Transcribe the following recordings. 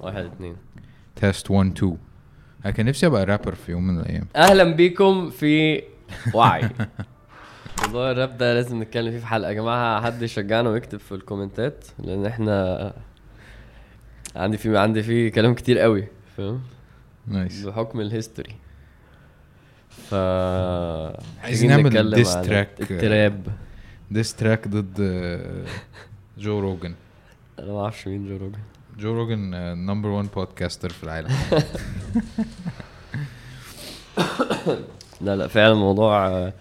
واحد اتنين test 1 2 أنا كان نفسي أبقى رابر في يوم من الأيام. أهلا بيكم في وعي موضوع الراب ده لازم نتكلم فيه في حلقة. يا جماعة حد يشجعنا ويكتب في ال comments ات لأن إحنا عندي فيه عندي فيه كلام كتير قوي فاهم؟ nice بحكم ال history ف عايزين نعمل عن track. التراب. diss track ضد جو روجن أنا ما أعرفش مين جو روجن جو روجن number 1 podcaster في العالم. لا لا فعلا الموضوع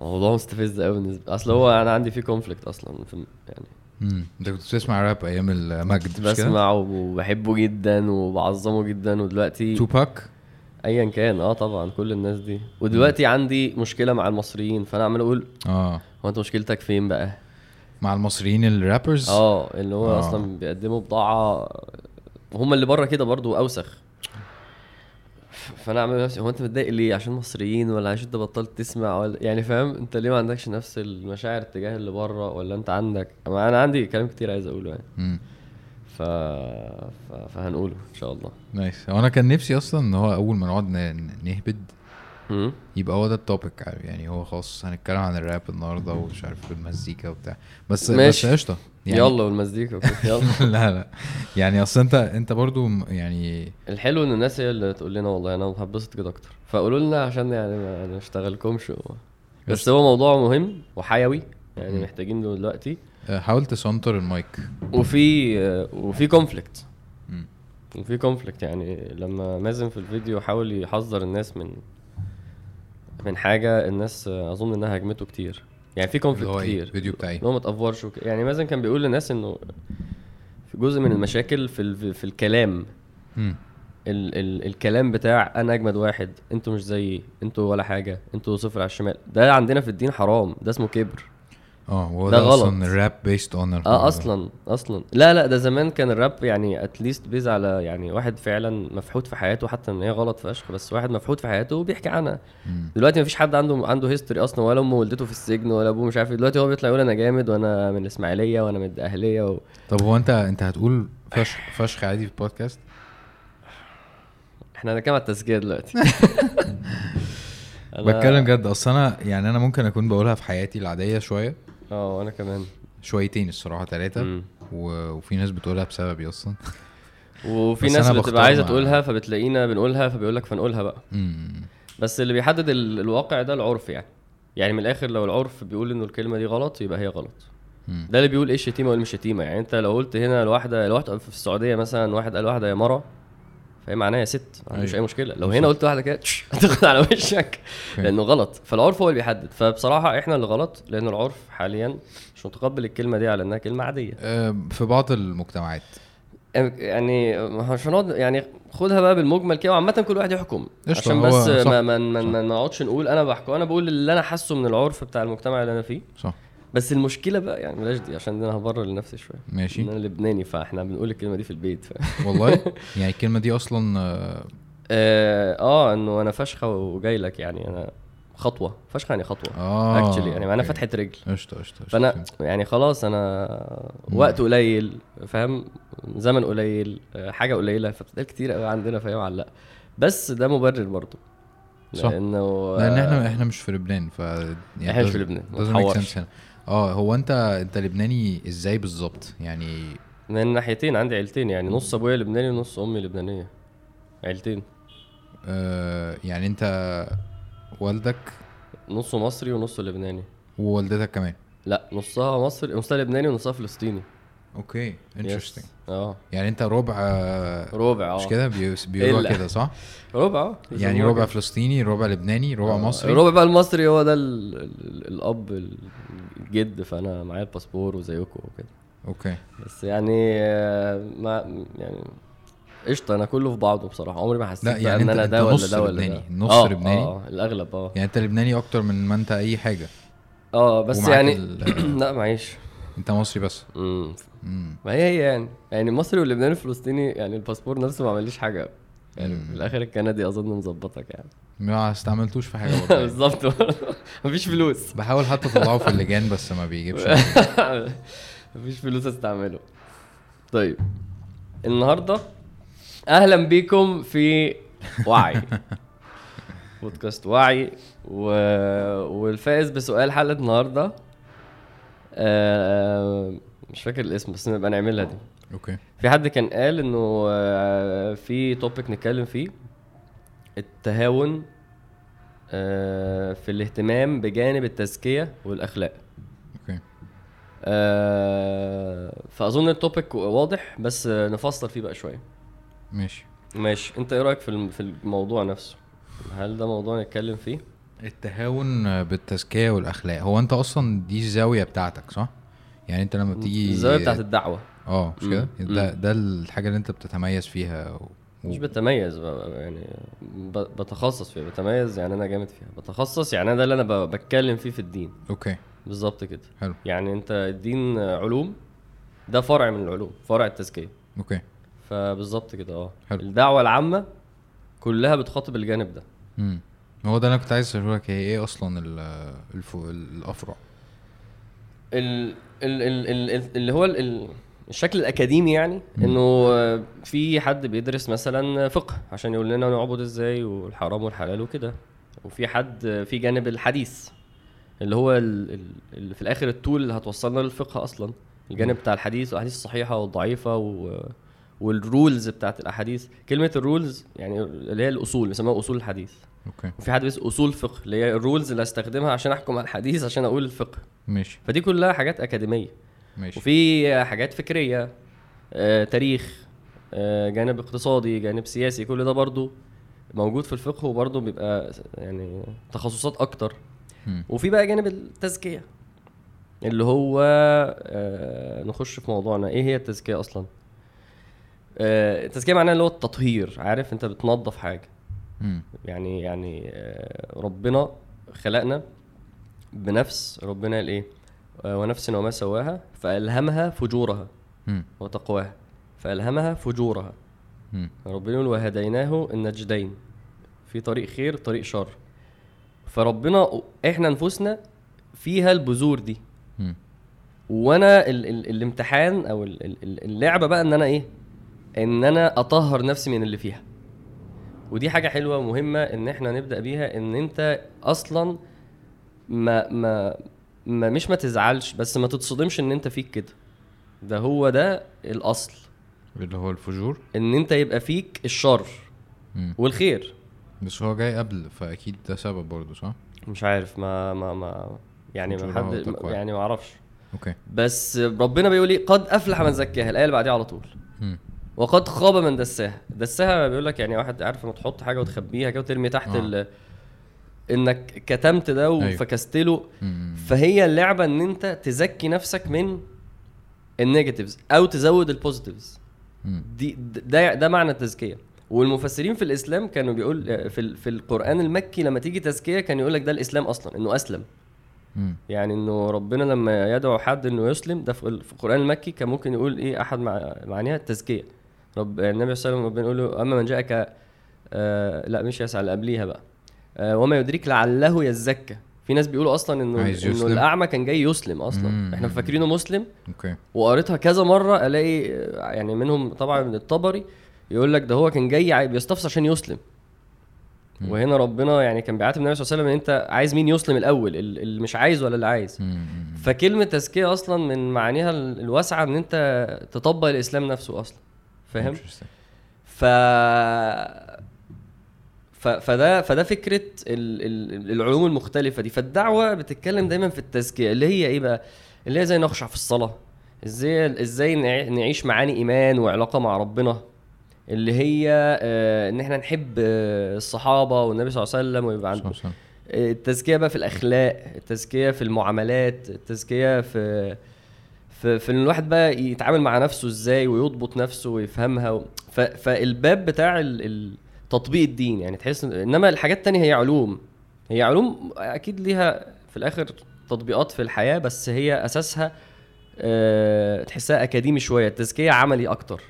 موضوع مستفز قوي بالنسبة أصل هو أنا عندي فيه conflict أصلا في يعني. مم. أنت كنت بتسمع راب أيام المجد؟ بسمعه وبحبه جدا وبعظمه جدا ودلوقتي توباك؟ ايا كان آه طبعا كل الناس دي. ودلوقتي عندي مشكلة مع المصريين فأنا عمال أقول آه. هو أنت مشكلتك فين بقى؟ مع المصريين ال rappers؟ آه اللي هو آه. أصلا بيقدموا بضاعة هم اللي بره كده برضو أوسخ. فأنا اعمل نفسي هو أنت متضايق ليه؟ عشان مصريين ولا عشان أنت بطلت تسمع ولا؟ يعني فاهم؟ أنت ليه ما عندكش نفس المشاعر تجاه اللي بره ولا أنت عندك؟ أنا عندي كلام كتير عايز أقوله يعني. مم. ف... ف... فهنقوله إن شاء الله. nice. هو أنا كان نفسي أصلا إن هو أول ما نقعد نهبد. يبقى هو ده ال topic يعني هو خلاص هنتكلم عن الراب النهارده ومش عارف المزيكا وبتاع. بس ماشي. بس قشطة. يعني يلا والمزيكا يلا. لا لا. يعني اصل انت انت برضو يعني الحلو إن الناس هي اللي تقول لنا والله أنا هتبسط كده أكتر. فقولوا لنا عشان يعني ما نشتغلكمش و... بس هو موضوع مهم وحيوي. يعني. محتاجين له دلوقتي. آه، حاول ت center ال mic. وفي وفي conflict. وفي conflict يعني لما مازن في الفيديو حاول يحذر الناس من من حاجة الناس أظن إنها هجمته كتير. يعني في conflict إيه؟ كتير. الفيديو بتاعي. ان هو ما تأفورش وك... يعني مازن كان بيقول للناس إنه في جزء من المشاكل في ال... في الكلام. ال ال الكلام بتاع أنا أجمد واحد أنتوا مش زيي أنتوا ولا حاجة أنتوا صفر على الشمال. ده عندنا في الدين حرام ده اسمه كبر. آه وهو ده غلط. أصلا الراب based on آه أصلا أصلا. لا لا ده زمان كان الراب يعني at least based على يعني واحد فعلا مفحوط في حياته حتى إن هي غلط فشخ بس واحد مفحوط في حياته وبيحكي عنها. دلوقتي مفيش حد عنده عنده هيستوري أصلا ولا أمه ولدته في السجن ولا أبوه مش عارف إيه. دلوقتي هو بيطلع يقول أنا جامد وأنا من الاسماعيليه وأنا من الاهليه و... طب هو أنت أنت هتقول فشخ فشخ عادي في البودكاست؟ إحنا هنتكلم على التزكية دلوقتي. بتكلم جد. أصل أنا يعني أنا ممكن أكون بقولها في حياتي العادية شوية. آه وأنا كمان. شويتين الصراحة ثلاثة. وفي ناس بتقولها بسببي أصلا. وفي ناس بتبقى عايزة تقولها فبتلاقينا بنقولها فبيقول لك فنقولها بقى. مم. بس اللي بيحدد ال- الواقع ده العرف يعني. يعني من الآخر لو العرف بيقول إنه الكلمة دي غلط يبقى هي غلط. مم. ده اللي بيقول إيه الشتيمة وايه مش شتيمة يعني. أنت لو قلت هنا لواحدة لواحده في السعودية مثلا واحد قال واحدة يا مرة فهي معناها يا ست؟ ما أيوة. أي مشكلة. لو هنا قلت واحدة كده هتاخد على وشك. لأنه غلط. فالعرف هو اللي بيحدد. فبصراحة إحنا اللي غلط لأن العرف حاليا مش متقبل الكلمة دي على إنها كلمة عادية. في بعض المجتمعات. يعني مش هنقعد يعني خدها بقى بالمجمل كده وعامة كل واحد يحكم. عشان بس ما. ما ما نقعدش نقول أنا بحكم. أنا بقول اللي أنا حاسه من العرف بتاع المجتمع اللي أنا فيه. صح. بس المشكلة بقى يعني بلاش دي عشان أنا هبرر لنفسي شوية. ماشي. إن أنا لبناني فإحنا بنقول الكلمة دي في البيت ف... والله؟ يعني الكلمة دي أصلا آه، آه آه، إنه أنا فشخة وجاي لك يعني أنا خطوة. فشخة يعني خطوة. آه اكشلي يعني معناها. فتحه رجل. قشطة قشطة قشطة، فأنا فهمت. يعني خلاص أنا وقت قليل فاهم؟ زمن قليل آه، حاجة قليلة فبتتقال كتير قوي عندنا فهي معلقة. بس ده مبرر برضه. صح. لأنه لأن إحنا إحنا مش في لبنان ف يعني إحنا مش في لبنان، ما آه هو أنت أنت لبناني إزاي بالظبط؟ يعني من ناحيتين عندي عيلتين يعني نص أبويا لبناني ونص أمي لبنانية عيلتين. آه يعني أنت والدك؟ نصه مصري ونصه لبناني. ووالدتك كمان؟ لا نصها مصري نصها لبناني ونصها فلسطيني. okay interesting. آه. يعني أنت ربع آه، ربع آه. مش كده؟ بي- بيقولوا. كده صح؟ ربع آه. يعني ربع. فلسطيني ربع لبناني ربع آه. مصري. الربع بقى المصري هو ده ال... ال... الأب الجد فأنا معايا الباسبور وزيكم وكده. okay. بس يعني آه، ما يعني قشطة أنا كله في بعضه بصراحة. عمري ما حسيت لا، يعني إن أنا ده ولا ده ولا لبناني، ده. نص آه، لبناني؟ آه الأغلب آه. يعني أنت لبناني أكتر من ما أنت أي حاجة. آه بس يعني ال- لا معيش. انت مصري بس. امم ما هي هي يعني. يعني المصري واللبناني والفلسطيني يعني الباسبور نفسه ما عمليش حاجة. يعني. في الآخر الكندي أظن مظبطك يعني. ما استعملتوش في حاجة برضه. بالظبط. مفيش فلوس. بحاول حتى أطلعه في اللجان بس ما بيجيبش. مفيش فلوس أستعمله. طيب. النهارده أهلا بيكم في وعي. بودكاست وعي. و... والفائز بسؤال حلقة النهارده. مش فاكر الاسم بس نبقى نعملها دي. okay. في حد كان قال إنه آه، في topic نتكلم فيه. التهاون آه، في الاهتمام بجانب التزكية والأخلاق. okay. آه، فأظن ال topic واضح بس نفصل فيه بقى شوية. ماشي. ماشي. أنت إيه رأيك في في الموضوع نفسه؟ هل ده موضوع نتكلم فيه؟ التهاون بالتزكية والأخلاق. هو أنت أصلا دي الزاوية بتاعتك صح؟ يعني أنت لما بتيجي الزاوية بتاعت الدعوة. آه مش كده؟ ده. ده الحاجة اللي أنت بتتميز فيها و... مش بتميز يعني ب- بتخصص فيها. بتميز يعني أنا جامد فيها. بتخصص يعني أنا ده اللي أنا بتكلم فيه في الدين. أوكي. بالظبط كده. حلو. يعني أنت الدين علوم ده فرع من العلوم فرع التزكية. أوكي. فبالظبط كده آه. الدعوة العامة كلها بتخاطب الجانب ده. امم هو ده أنا كنت عايز أسأله لك هي إيه أصلا ال... الف... الأفرع؟ ال ال ال ال ال- اللي هو ال ال الشكل الأكاديمي يعني إنه في حد بيدرس مثلا فقه عشان يقول لنا نعبد إزاي والحرام والحلال وكده وفي حد في جانب الحديث اللي هو ال- ال- اللي في الآخر ال tool اللي هتوصلنا للفقه أصلا الجانب بتاع الحديث والأحاديث الصحيحة والضعيفة و وال rules بتاعت الأحاديث. كلمة ال rules يعني اللي هي الأصول بيسموها أصول الحديث. okay. وفي حد base أصول فقه اللي هي ال rules اللي أستخدمها عشان أحكم على الحديث عشان أقول الفقه. ماشي. فدي كلها حاجات أكاديمية. ماشي. وفي حاجات فكرية آه، تاريخ آه، جانب اقتصادي جانب سياسي كل ده برضو موجود في الفقه وبرضو بيبقى يعني تخصصات أكتر. مم. وفي بقى جانب التزكية اللي هو آه، نخش في موضوعنا. إيه هي التزكية أصلا؟ آه، التزكية معناها اللي هو التطهير. عارف؟ أنت بتنظف حاجة. يعني يعني آه، ربنا خلقنا بنفس ربنا قال إيه؟ آه، ونفس وما سواها فألهمها فجورها. وتقواها فألهمها فجورها. ربنا يقول وهديناه النجدين في طريق خير طريق شر. فربنا إحنا نفوسنا فيها البذور دي. مم. وأنا ال ال الامتحان أو ال ال اللعبة بقى إن أنا إيه؟ إن أنا أطهر نفسي من اللي فيها. ودي حاجة حلوة ومهمة إن إحنا نبدأ بيها إن أنت أصلا ما ما ما مش ما تزعلش بس ما تتصدمش إن أنت فيك كده. ده هو ده الأصل. اللي هو الفجور. إن أنت يبقى فيك الشر مم. والخير. بس هو جاي قبل فأكيد ده سبب برضه صح؟ مش عارف ما ما ما يعني ما حد. يعني ما أعرفش. okay. بس ربنا بيقول إيه؟ قد أفلح من زكاها. الآية اللي بعديها على طول. مم. وقد خاب من دساها دساها بيقول لك يعني واحد عارف لما تحط حاجة وتخبيها كده وترمي تحت آه. ال... انك كتمت ده أيوه. وفكست له. فهي اللعبة ان انت تزكي نفسك من ال negatives أو تزود ال positives. دي ده ده معنى التزكية والمفسرين في الإسلام كانوا بيقول في ال- في القرآن المكي لما تيجي تزكية كان يقول لك ده الإسلام أصلا إنه أسلم. يعني إنه ربنا لما يدعو حد إنه يسلم ده في ال- في القرآن المكي كان ممكن يقول إيه أحد مع معانيها التزكية رب النبي صلى الله عليه وسلم ربنا يقول له أما من جاءك آه لا مش يسعى اللي قبليها بقى. آه وما يدريك لعله يزكى. في ناس بيقولوا أصلا إنه عايز إنه يسلم؟ الأعمى كان جاي يسلم أصلا. مم. إحنا فاكرينه مسلم. أوكي. وقريتها كذا مرة ألاقي آه، يعني منهم طبعا من الطبري يقول لك ده هو كان جاي بيستفسر عشان يسلم. مم. وهنا ربنا يعني كان بيعاتب النبي صلى الله عليه وسلم إن أنت عايز مين يسلم الأول؟ ال- اللي مش عايز ولا اللي عايز. مم. فكلمة تزكية أصلا من معانيها ال- الواسعة إن أنت تطبق الإسلام نفسه أصلا. فاهم. ف ف... فده فده فكرة ال... ال... العلوم المختلفة دي. فالدعوة بتتكلم دايما في التزكية اللي هي إيه بقى؟ اللي هي إزاي نخشع في الصلاة. إزاي إزاي نع- نعيش معاني إيمان وعلاقة مع ربنا. اللي هي آه إن إحنا نحب آه الصحابة والنبي صلى الله عليه وسلم ويبقى عنده. التزكية بقى في الأخلاق التزكية في المعاملات التزكية في في, في إن الواحد بقى يتعامل مع نفسه إزاي ويضبط نفسه ويفهمها و... ف... فالباب بتاع ال... تطبيق الدين يعني تحس إنما الحاجات التانية هي علوم هي علوم أكيد ليها في الآخر تطبيقات في الحياة بس هي أساسها أه... تحسها أكاديمي شوية التزكية عملي أكتر.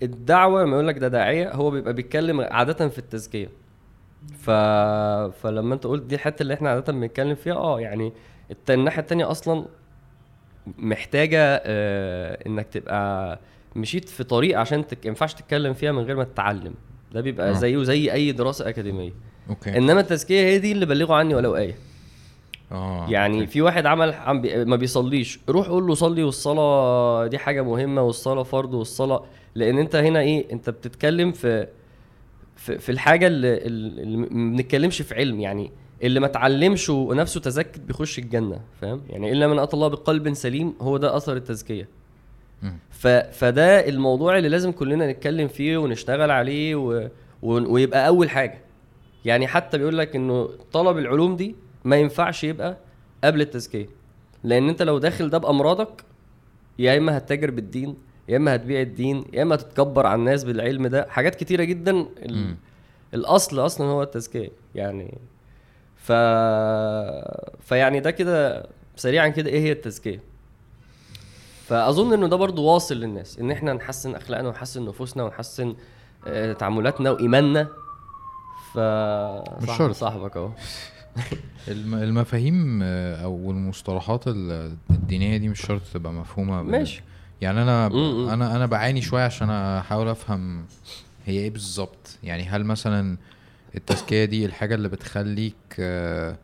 فالدعوة لما يقول لك ده داعية هو بيبقى بيتكلم عادة في التزكية ف... فلما أنت قلت دي الحتة اللي إحنا عادة بنتكلم فيها آه يعني. الناحية التانية أصلا محتاجة آه إنك تبقى مشيت في طريق عشان تك... ينفعش تتكلم فيها من غير ما تتعلم. ده بيبقى. زيه زي أي دراسة أكاديمية. okay. إنما التزكية هي دي اللي بلغوا عني ولو آية. آه يعني okay. في واحد عمل عم بي... ما بيصليش روح قول له صلي والصلاة دي حاجة مهمة والصلاة فرض والصلاة. لأن أنت هنا إيه أنت بتتكلم في في, في الحاجة اللي, اللي ما بنتكلمش في علم. يعني اللي ما اتعلمش ونفسه تزكت بيخش الجنة فاهم؟ يعني إلا من أتى الله بقلب سليم هو ده أثر التزكية. ف... فده الموضوع اللي لازم كلنا نتكلم فيه ونشتغل عليه و... و... ويبقى أول حاجة. يعني حتى بيقول لك إنه طلب العلوم دي ما ينفعش يبقى قبل التزكية. لأن أنت لو داخل ده بأمراضك يا إما هتتاجر بالدين يا إما هتبيع الدين يا إما هتتكبر على الناس بالعلم ده. حاجات كتيرة جدا ال... الأصل أصلا هو التزكية. يعني ف فيعني ده كده سريعا كده إيه هي التزكية. فأظن إنه ده برضو واصل للناس إن إحنا نحسن أخلاقنا ونحسن نفوسنا ونحسن آه، تعاملاتنا وإيماننا. ف مش شرط. صاحبك أهو. الم- المفاهيم آه، أو المصطلحات ال- الدينية دي مش شرط تبقى مفهومة. ماشي. يعني أنا. أنا أنا بعاني شوية عشان أحاول أفهم هي إيه بالظبط. يعني هل مثلا التزكية دي الحاجة اللي بتخليك آه،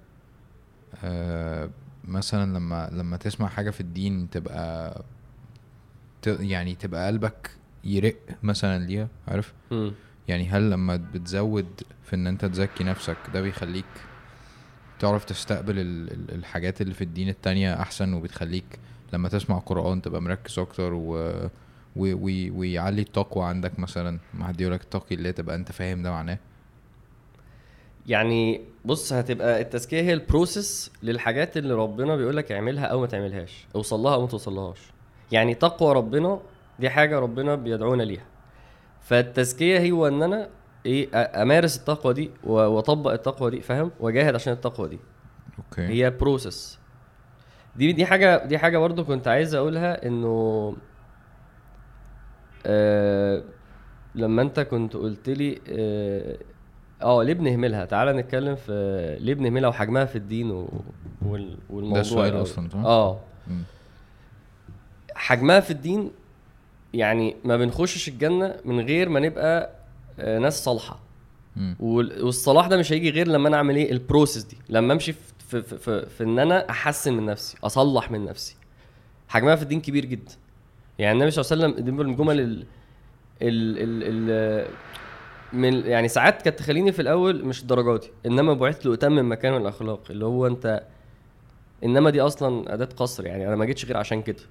آه، مثلا لما لما تسمع حاجة في الدين تبقى ت- يعني تبقى قلبك يرق مثلا ليها عارف. يعني هل لما بتزود في إن أنت تزكي نفسك ده بيخليك تعرف تستقبل ال- ال- الحاجات اللي في الدين التانية أحسن وبتخليك لما تسمع قرآن تبقى مركز أكتر و... ويعلي التقوى عندك مثلا ما حد يقولك اتقي الله تبقى أنت فاهم ده معناه يعني بص هتبقى التزكية هي البروسيس للحاجات اللي ربنا بيقول لك اعملها أو ما تعملهاش اوصل لها أو ما توصلهاش. يعني تقوى ربنا دي حاجة ربنا بيدعونا ليها. فالتزكية هو ان أنا إيه أمارس التقوى دي وأطبق التقوى دي فاهم؟ وأجاهد عشان التقوى دي. okay. هي process دي دي حاجة دي حاجة برضو كنت عايز أقولها إنه آه لما أنت كنت قلت لي آه ليه بنهملها؟ تعالى نتكلم في ليه بنهملها وحجمها في الدين و... وال... والموضوع السؤال الأول. أصلاً، صح؟ آه. حجمها في الدين يعني ما بنخشش الجنة من غير ما نبقى آه، ناس صالحة. والصلاح ده مش هيجي غير لما أنا أعمل إيه؟ ال process دي. لما أمشي في في, في, في, في إن أنا أحسن من نفسي أصلح من نفسي. حجمها في الدين كبير جدا. يعني النبي صلى الله عليه وسلم دي من الجمل ال ال ال ال من يعني ساعات كانت تخليني في الأول مش الدرجات دي انما بعثت لاتمم مكارم الأخلاق اللي هو أنت إنما دي أصلا أداة قصر يعني أنا ما جيتش غير عشان كده.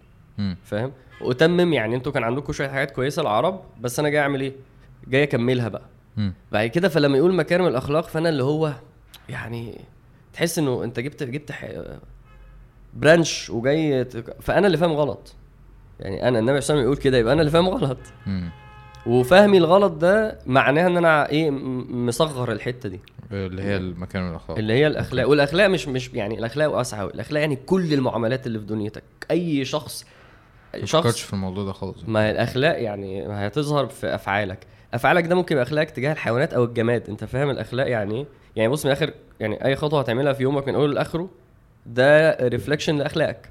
فاهم وأتمم يعني أنتوا كان عندكم شوية حاجات كويسة العرب بس أنا جاي أعمل إيه جاي أكملها بقى. بعد كده فلما يقول مكارم الأخلاق فأنا اللي هو يعني تحس إنه أنت جبت جبت برانش وجاي فأنا اللي فاهم غلط يعني أنا النبي صلى الله عليه وسلم يقول كده يبقى أنا اللي فاهم غلط. وفهمي الغلط ده معناها إن أنا إيه مصغر الحتة دي. اللي هي المكان من الاخلاق اللي هي الأخلاق. والأخلاق مش مش يعني الأخلاق واسعة. الأخلاق يعني كل المعاملات اللي في دنيتك. أي شخص شخص في الموضوع ده خالص. ما الأخلاق يعني هتظهر في أفعالك. أفعالك ده ممكن يبقى اخلاقك تجاه الحيوانات أو الجماد. أنت فاهم الأخلاق يعني إيه؟ يعني بص من الآخر يعني أي خطوة هتعملها في يومك من أوله لآخره ده ريفلكشن لأخلاقك.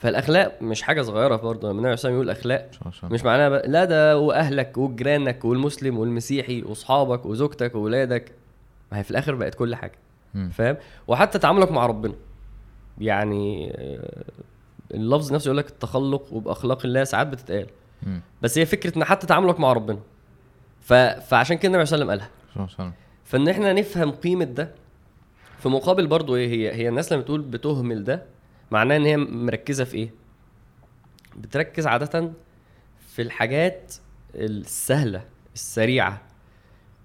فالأخلاق مش حاجة صغيرة برضه لما النبي صلى الله عليه وسلم يقول أخلاق. مش معناها بقى لا ده واهلك وجيرانك والمسلم والمسيحي وأصحابك وزوجتك واولادك ما هي في الآخر بقت كل حاجة. فاهم وحتى تعاملك مع ربنا يعني آه، اللفظ نفسه يقول لك التخلق وبأخلاق الله ساعات بتتقال. بس هي فكرة إن حتى تعاملك مع ربنا ف... فعشان كده النبي صلى الله عليه وسلم قالها. فإن إحنا نفهم قيمة ده في مقابل برضو إيه هي هي الناس لما بتقول بتهمل ده معناه إن هي مركزة في إيه؟ بتركز عادة في الحاجات السهلة السريعة.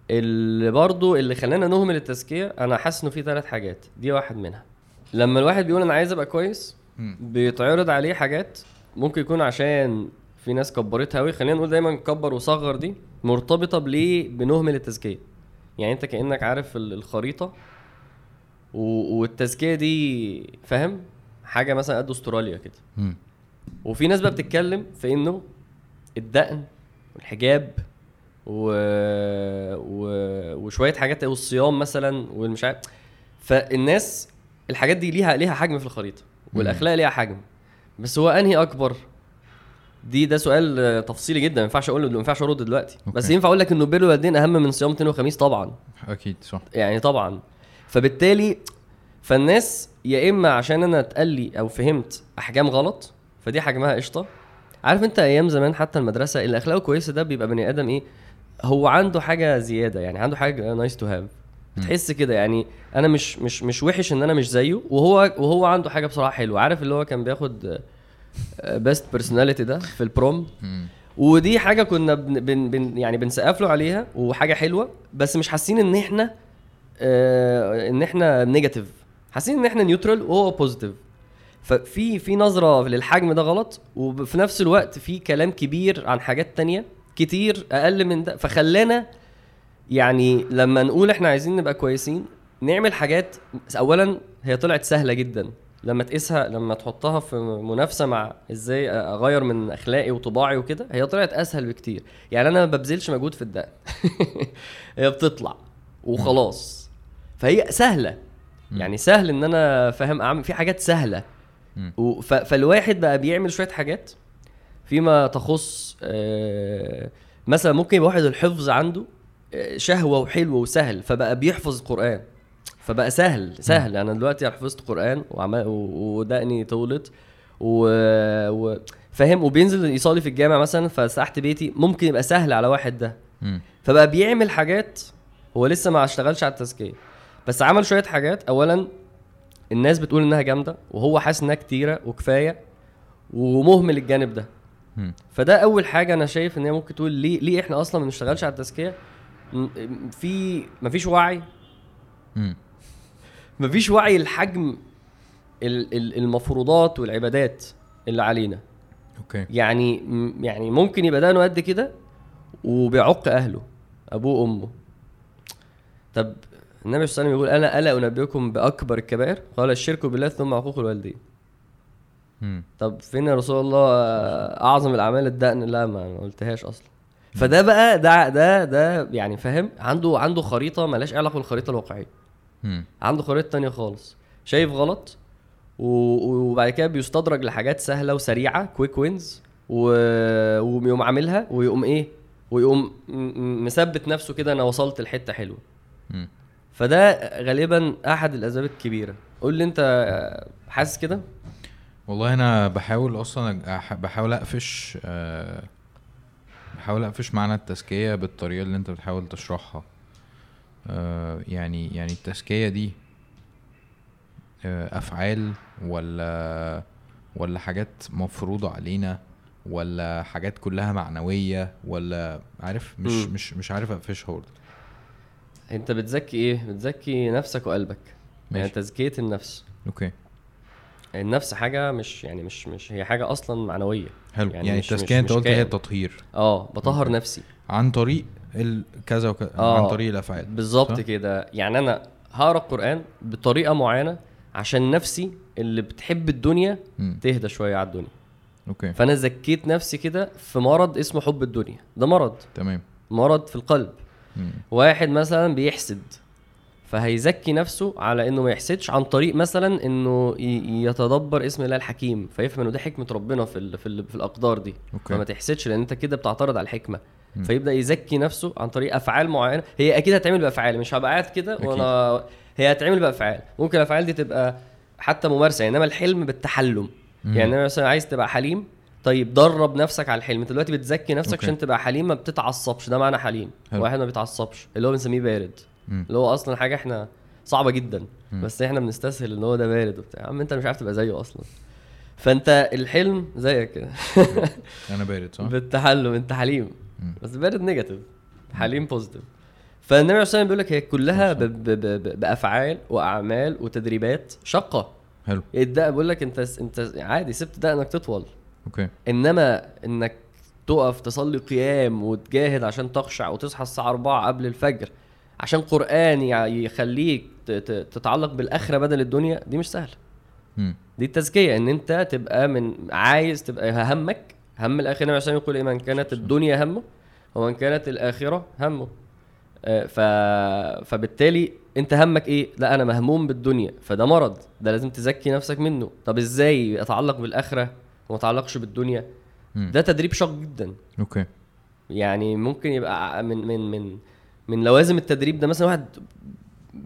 اللي برضو اللي خلانا نهمل التزكية أنا حاسس إنه في ثلاث حاجات دي واحد منها. لما الواحد بيقول أنا عايز أبقى كويس. بيتعرض عليه حاجات ممكن يكون عشان في ناس كبرتها قوي خلينا نقول دايما كبر وصغر دي مرتبطة بليه بنهمل التزكية. يعني أنت كأنك عارف ال- الخريطة والتزكية دي فاهم؟ حاجة مثلا قد أستراليا كده. مم. وفي ناس بقى بتتكلم في إنه الدقن والحجاب و... و... وشوية حاجات والصيام مثلا والمش عارف. فالناس الحاجات دي ليها ليها حجم في الخريطة والأخلاق ليها حجم. بس هو أنهي أكبر؟ دي ده سؤال تفصيلي جدا ما ينفعش أقول ما ينفعش أرد دلوقتي. أوكي. بس ينفع أقول لك إنه بر الوالدين أهم من صيام اثنين وخميس طبعا. أكيد صح. يعني طبعا. فبالتالي فالناس يا إما عشان أنا اتقال لي أو فهمت احكام غلط فدي حجمها قشطة. عارف أنت أيام زمان حتى المدرسة اللي اخلاقه كويسه ده بيبقى بني آدم إيه؟ هو عنده حاجة زيادة يعني عنده حاجة nice to have بتحس كده يعني أنا مش مش مش وحش إن أنا مش زيه وهو وهو عنده حاجة بصراحة حلوة. عارف اللي هو كان بياخد best personality ده في ال prom. ودي حاجة كنا بن بن بن يعني بنسقف له عليها وحاجة حلوة بس مش حاسين إن إحنا آه إن إحنا negative حاسين إن إحنا neutral وهو positive ففي في نظرة للحجم ده غلط وفي نفس الوقت في كلام كبير عن حاجات تانية كتير أقل من ده. فخلانا يعني لما نقول إحنا عايزين نبقى كويسين نعمل حاجات اولا هي طلعت سهلة جدا. لما تقيسها لما تحطها في منافسة مع إزاي أغير من أخلاقي وطباعي وكده هي طلعت أسهل بكتير. يعني أنا ما ببذلش مجهود في الدقن. هي بتطلع وخلاص. فهي سهلة. يعني سهل إن أنا فاهم أعمل في حاجات سهلة. ف- فالواحد بقى بيعمل شوية حاجات فيما تخص آه، مثلا ممكن يبقى واحد الحفظ عنده آه، شهوة وحلو وسهل فبقى بيحفظ القران فبقى سهل سهل. أنا دلوقتي حفظت قرآن وعمال ودقني طولت و... و... فاهم؟ وبينزل يصلي في الجامع مثلا فساحت بيتي ممكن يبقى سهل على واحد ده. مم. فبقى بيعمل حاجات هو لسه ما اشتغلش على التزكية. بس عمل شوية حاجات. اولا الناس بتقول إنها جامدة وهو حاسس إنها كتيرة وكفاية ومهمل الجانب ده. فده أول حاجة أنا شايف إن هي ممكن تقول ليه ليه إحنا أصلا ما بنشتغلش على التزكية؟ في مفيش وعي. مفيش وعي لحجم ال- ال- المفروضات والعبادات اللي علينا. أوكي. يعني يعني ممكن يبقى ده قد كده وبيعق أهله أبوه وأمه. طب النبي صلى الله عليه وسلم يقول أنا ألا أنبئكم بأكبر الكبائر؟ قال الشرك بالله ثم عقوق الوالدين. طب فين يا رسول الله؟ أعظم الأعمال الدقن؟ لا ما قلتهاش أصلا. فده بقى ده ده ده يعني فاهم؟ عنده عنده خريطة ملهاش علاقة بالخريطة الواقعية. عنده خريطة تانية خالص. شايف غلط؟ وبعد كده بيستدرج لحاجات سهلة وسريعة كويك وينز. ويقوم عاملها ويقوم إيه؟ ويقوم مثبت نفسه كده أنا وصلت لحتة حلوة. فده غالبا أحد الأسباب الكبيرة. قول لي أنت آه، حاسس كده؟ والله أنا بحاول أصلا بحاول أقفش آه، بحاول أقفش معنى التزكية بالطريقة اللي أنت بتحاول تشرحها. آه، يعني يعني التزكية دي أفعال ولا ولا حاجات مفروضة علينا ولا حاجات كلها معنوية ولا عارف؟ مش مم. مش مش عارف أقفشها برضه. انت بتزكي إيه؟ بتزكي نفسك وقلبك. يعني ماشي. تزكية النفس. okay. النفس حاجة مش يعني مش مش هي حاجة أصلا معنوية. حلو. يعني يعني, مش- أنت قلت هي. التطهير. آه بطهر okay. نفسي. عن طريق كذا وكذا آه. عن طريق الأفعال. بالظبط؟ كده. يعني أنا هقرأ القرآن بطريقة معينة عشان نفسي اللي بتحب الدنيا مم. تهدى شوية على الدنيا. okay. فأنا زكيت نفسي كده في مرض اسمه حب الدنيا. ده مرض. تمام. مرض في القلب. مم. واحد مثلا بيحسد فهيزكي نفسه على إنه ما يحسدش عن طريق مثلا إنه يتدبر اسم الله الحكيم فيفهم إنه ده حكمة ربنا في ال في, ال في الأقدار دي. okay. فما تحسدش لأن أنت كده بتعترض على الحكمة. مم. فيبدأ يزكي نفسه عن طريق أفعال معينة. هي أكيد هتعمل بأفعال مش هبقى قاعد كده. وأنا هي هتعمل بأفعال. ممكن الأفعال دي تبقى حتى ممارسة يعني إنما الحلم بالتحلم. مم. يعني مثلا عايز تبقى حليم طيب درب نفسك على الحلم. انت دلوقتي بتزكي نفسك أوكي. عشان تبقى حليم ما بتتعصبش. ده معنى حليم. حلو. واحد ما بيتعصبش اللي هو بنسميه بارد. مم. اللي هو أصلا حاجة إحنا صعبة جدا. مم. بس إحنا بنستسهل إن هو ده بارد وبتاع. يا عم أنت مش عارف تبقى زيه أصلا. فأنت الحلم زيك. كده أنا بارد صح؟ بالتحلم. أنت حليم. مم. بس بارد negative. حليم positive فالنبي عليه الصلاة والسلام بيقول لك هي كلها ب-. ب- ب- ب- بأفعال وأعمال وتدريبات شاقة حلو. الدقن بيقول لك أنت أنت عادي سبت دقنك تطول. okay. إنما إنك تقف تصلي قيام وتجاهد عشان تخشع وتصحى الساعة 4 قبل الفجر عشان قرآن يخليك تتعلق بالآخرة بدل الدنيا دي مش سهلة. دي التزكية إن أنت تبقى من عايز تبقى همك هم الآخرة. النبي عليه يقول إيه؟ من كانت الدنيا همه ومن كانت الآخرة همه. آه، ف... فبالتالي أنت همك إيه؟ لا أنا مهموم بالدنيا. فده مرض ده لازم تزكي نفسك منه. طب إزاي اتعلق بالآخرة؟ وما اتعلقش بالدنيا. مم. ده تدريب شاق جدا. أوكي. يعني ممكن يبقى من من من من لوازم التدريب ده مثلا واحد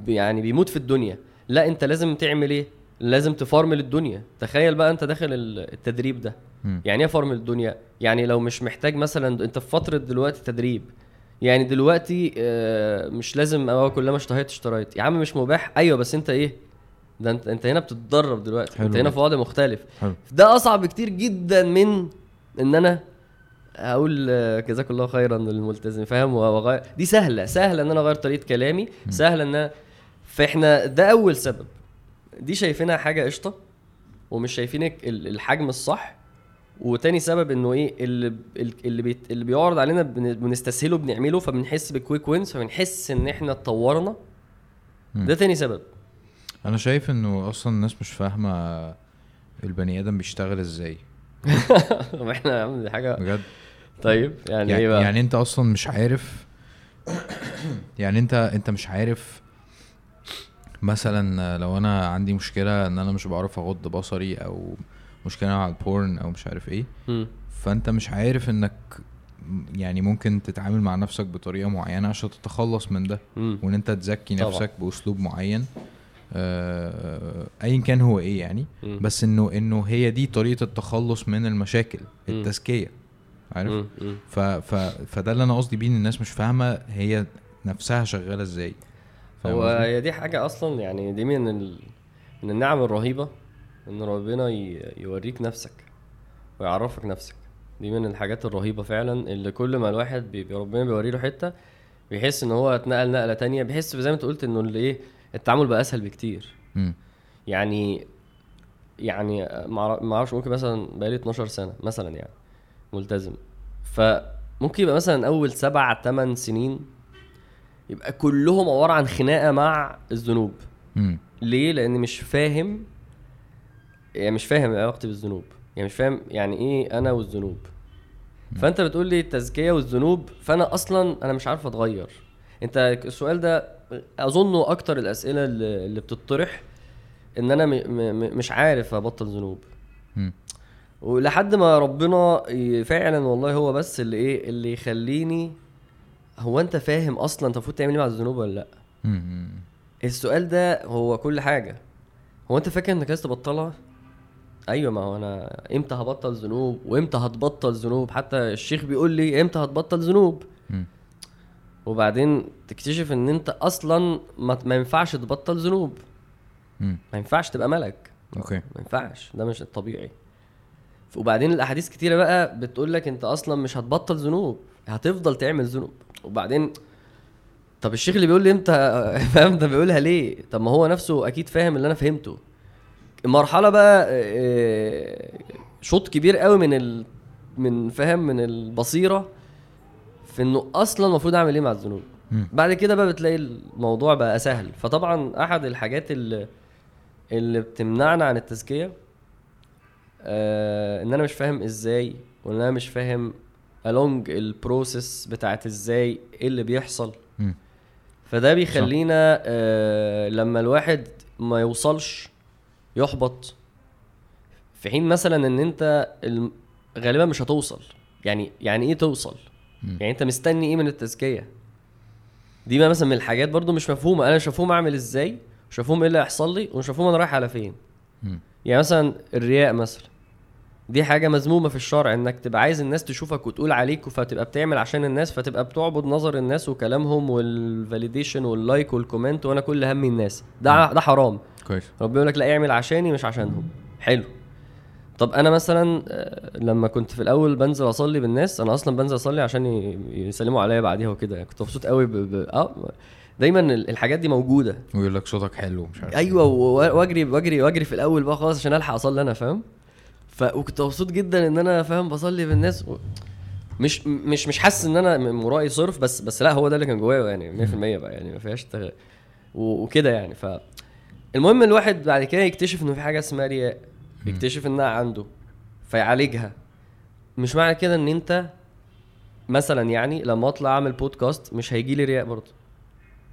يعني بيموت في الدنيا. لا أنت لازم تعمل إيه؟ لازم تفارمل الدنيا. تخيل بقى أنت داخل ال- التدريب ده. مم. يعني إيه فارمل الدنيا؟ يعني لو مش محتاج مثلا أنت في فترة دلوقتي تدريب. يعني دلوقتي آه، مش لازم آه كلما اشتهيت اشتريت. يا عم مش مباح؟ أيوه بس أنت إيه؟ ده انت انت هنا بتتدرب دلوقتي. حلو انت هنا. في وضع مختلف. حلو. ده أصعب كتير جدا من إن أنا أقول آه، جزاك الله خيرا للملتزم فاهم؟ وأغير دي سهلة. سهلة إن أنا أغير طريقة كلامي. سهلة إن أنا فإحنا ده أول سبب. دي شايفينها حاجة قشطة ومش شايفين ال- الحجم الصح. وتاني سبب إنه إيه اللي اللي بيت اللي بيعرض علينا بن- بنستسهله بنعمله فبنحس بكويك وينز فبنحس إن إحنا اتطورنا. ده تاني سبب. أنا شايف إنه أصلا الناس مش فاهمة البني آدم بيشتغل إزاي طب إحنا يا عم دي حاجة بجد طيب يعني, يعني, إيه بقى يعني أنت أصلا مش عارف يعني أنت أنت مش عارف مثلا لو أنا عندي مشكلة إن أنا مش بعرف أغض بصري أو مشكلة على البورن أو مش عارف إيه. فأنت مش عارف إنك يعني ممكن تتعامل مع نفسك بطريقة معينة عشان تتخلص من ده. وإن أنت تزكي طبعا. نفسك بأسلوب معين ايا كان هو إيه يعني مم. بس إنه إنه هي دي طريقة التخلص من المشاكل. التزكية عارف مم. مم. ف ف فده اللي أنا قصدي بيه إن الناس مش فاهمة هي نفسها شغالة إزاي هو؟ هي دي حاجة أصلا يعني دي من ال... من النعم الرهيبة إن ربنا ي... يوريك نفسك ويعرفك نفسك دي من الحاجات الرهيبة فعلا اللي كل ما الواحد بي... ربنا بيوري له حتة بيحس إن هو اتنقل نقلة تانية بيحس زي ما أنت قلت إنه اللي إيه التعامل بقى أسهل بكتير. مم. يعني يعني ما أعرفش ممكن مثلا بقالي 12 سنة مثلا يعني ملتزم. فممكن يبقى مثلا أول سبع ثمان سنين يبقى كلهم عبارة عن خناقة مع الذنوب. ليه؟ لاني مش فاهم يعني مش فاهم علاقتي بالذنوب. يعني مش فاهم يعني إيه أنا والذنوب. فأنت بتقول لي التزكية والذنوب فأنا أصلا أنا مش عارف أتغير. انت السؤال ده اظنه أكتر الاسئلة اللي بتطرح ان أنا م م مش عارف ابطل ذنوب. ولحد ما ربنا فعلا والله هو بس اللي إيه اللي يخليني هو انت فاهم أصلا انت المفروض تعمل إيه مع الذنوب ولا لا. السؤال ده هو كل حاجة هو انت فاكر انك عايز تبطلها أيوه ما هو أنا إمتى هبطل ذنوب وامتى هتبطل ذنوب حتى الشيخ بيقول لي إمتى هتبطل ذنوب. وبعدين تكتشف إن أنت أصلا ما, ما ينفعش تبطل ذنوب. ما ينفعش تبقى ملك. أوكي. ما ينفعش. ده مش الطبيعي وبعدين الأحاديث كتيرة بقى بتقول لك أنت أصلا مش هتبطل ذنوب. هتفضل تعمل ذنوب. وبعدين طب الشيخ اللي بيقول لي أنت فاهم؟ ده بيقولها ليه؟ طب ما هو نفسه أكيد فاهم اللي أنا فهمته. المرحله بقى آه، شوط كبير قوي من ال... من فاهم من البصيرة. في إنه أصلا المفروض أعمل إيه مع الذنوب. بعد كده بقى بتلاقي الموضوع بقى سهل. فطبعا أحد الحاجات اللي اللي بتمنعنا عن التزكية آه إن أنا مش فاهم إزاي وإن أنا مش فاهم along البروسيس بتاعت إزاي إيه اللي بيحصل. فده بيخلينا آه لما الواحد ما يوصلش يحبط. في حين مثلا إن أنت غالبا مش هتوصل. يعني يعني إيه توصل؟ مم. يعني انت مستني إيه من التزكية؟ دي بقى مثلا من الحاجات برضو مش مفهومة. أنا مش مفهوم أعمل إزاي مش مفهوم إيه اللي هيحصل لي ومش مفهوم أنا رايح على فين. مم. يعني مثلا الرياء مثلا دي حاجة مذمومة في الشرع إنك تبقى عايز الناس تشوفك وتقول عليك فتبقى بتعمل عشان الناس فتبقى بتعبد نظر الناس وكلامهم وال validation وال like وال comment وأنا كل همي الناس. ده ده حرام. كويس. ربنا يقول لك لا اعمل عشاني مش عشانهم. حلو. طب أنا مثلا آه، لما كنت في الأول بنزل أصلي بالناس أنا أصلا بنزل أصلي عشان يسلموا عليا بعديها وكده يعني كنت مبسوط قوي ب... ب... آه دايما ال- الحاجات دي موجودة. ويقول لك صوتك حلو مش عارف أيوه و- واجري واجري واجري في الأول بقى خلاص عشان ألحق أصلي أنا فاهم؟ ف وكنت مبسوط جدا إن أنا فاهم بصلي بالناس و... مش مش مش حاسس إن أنا من ورائي صرف بس بس لا هو ده اللي كان جوايا يعني 100% بقى يعني ما فيهاش تغ... و- وكده يعني. ف المهم الواحد بعد كده يكتشف إنه في حاجة اسمها رياء. يكتشف إنها عنده فيعالجها. مش معنى كده إن أنت مثلا يعني لما أطلع أعمل بودكاست مش هيجي لي رياء برضه.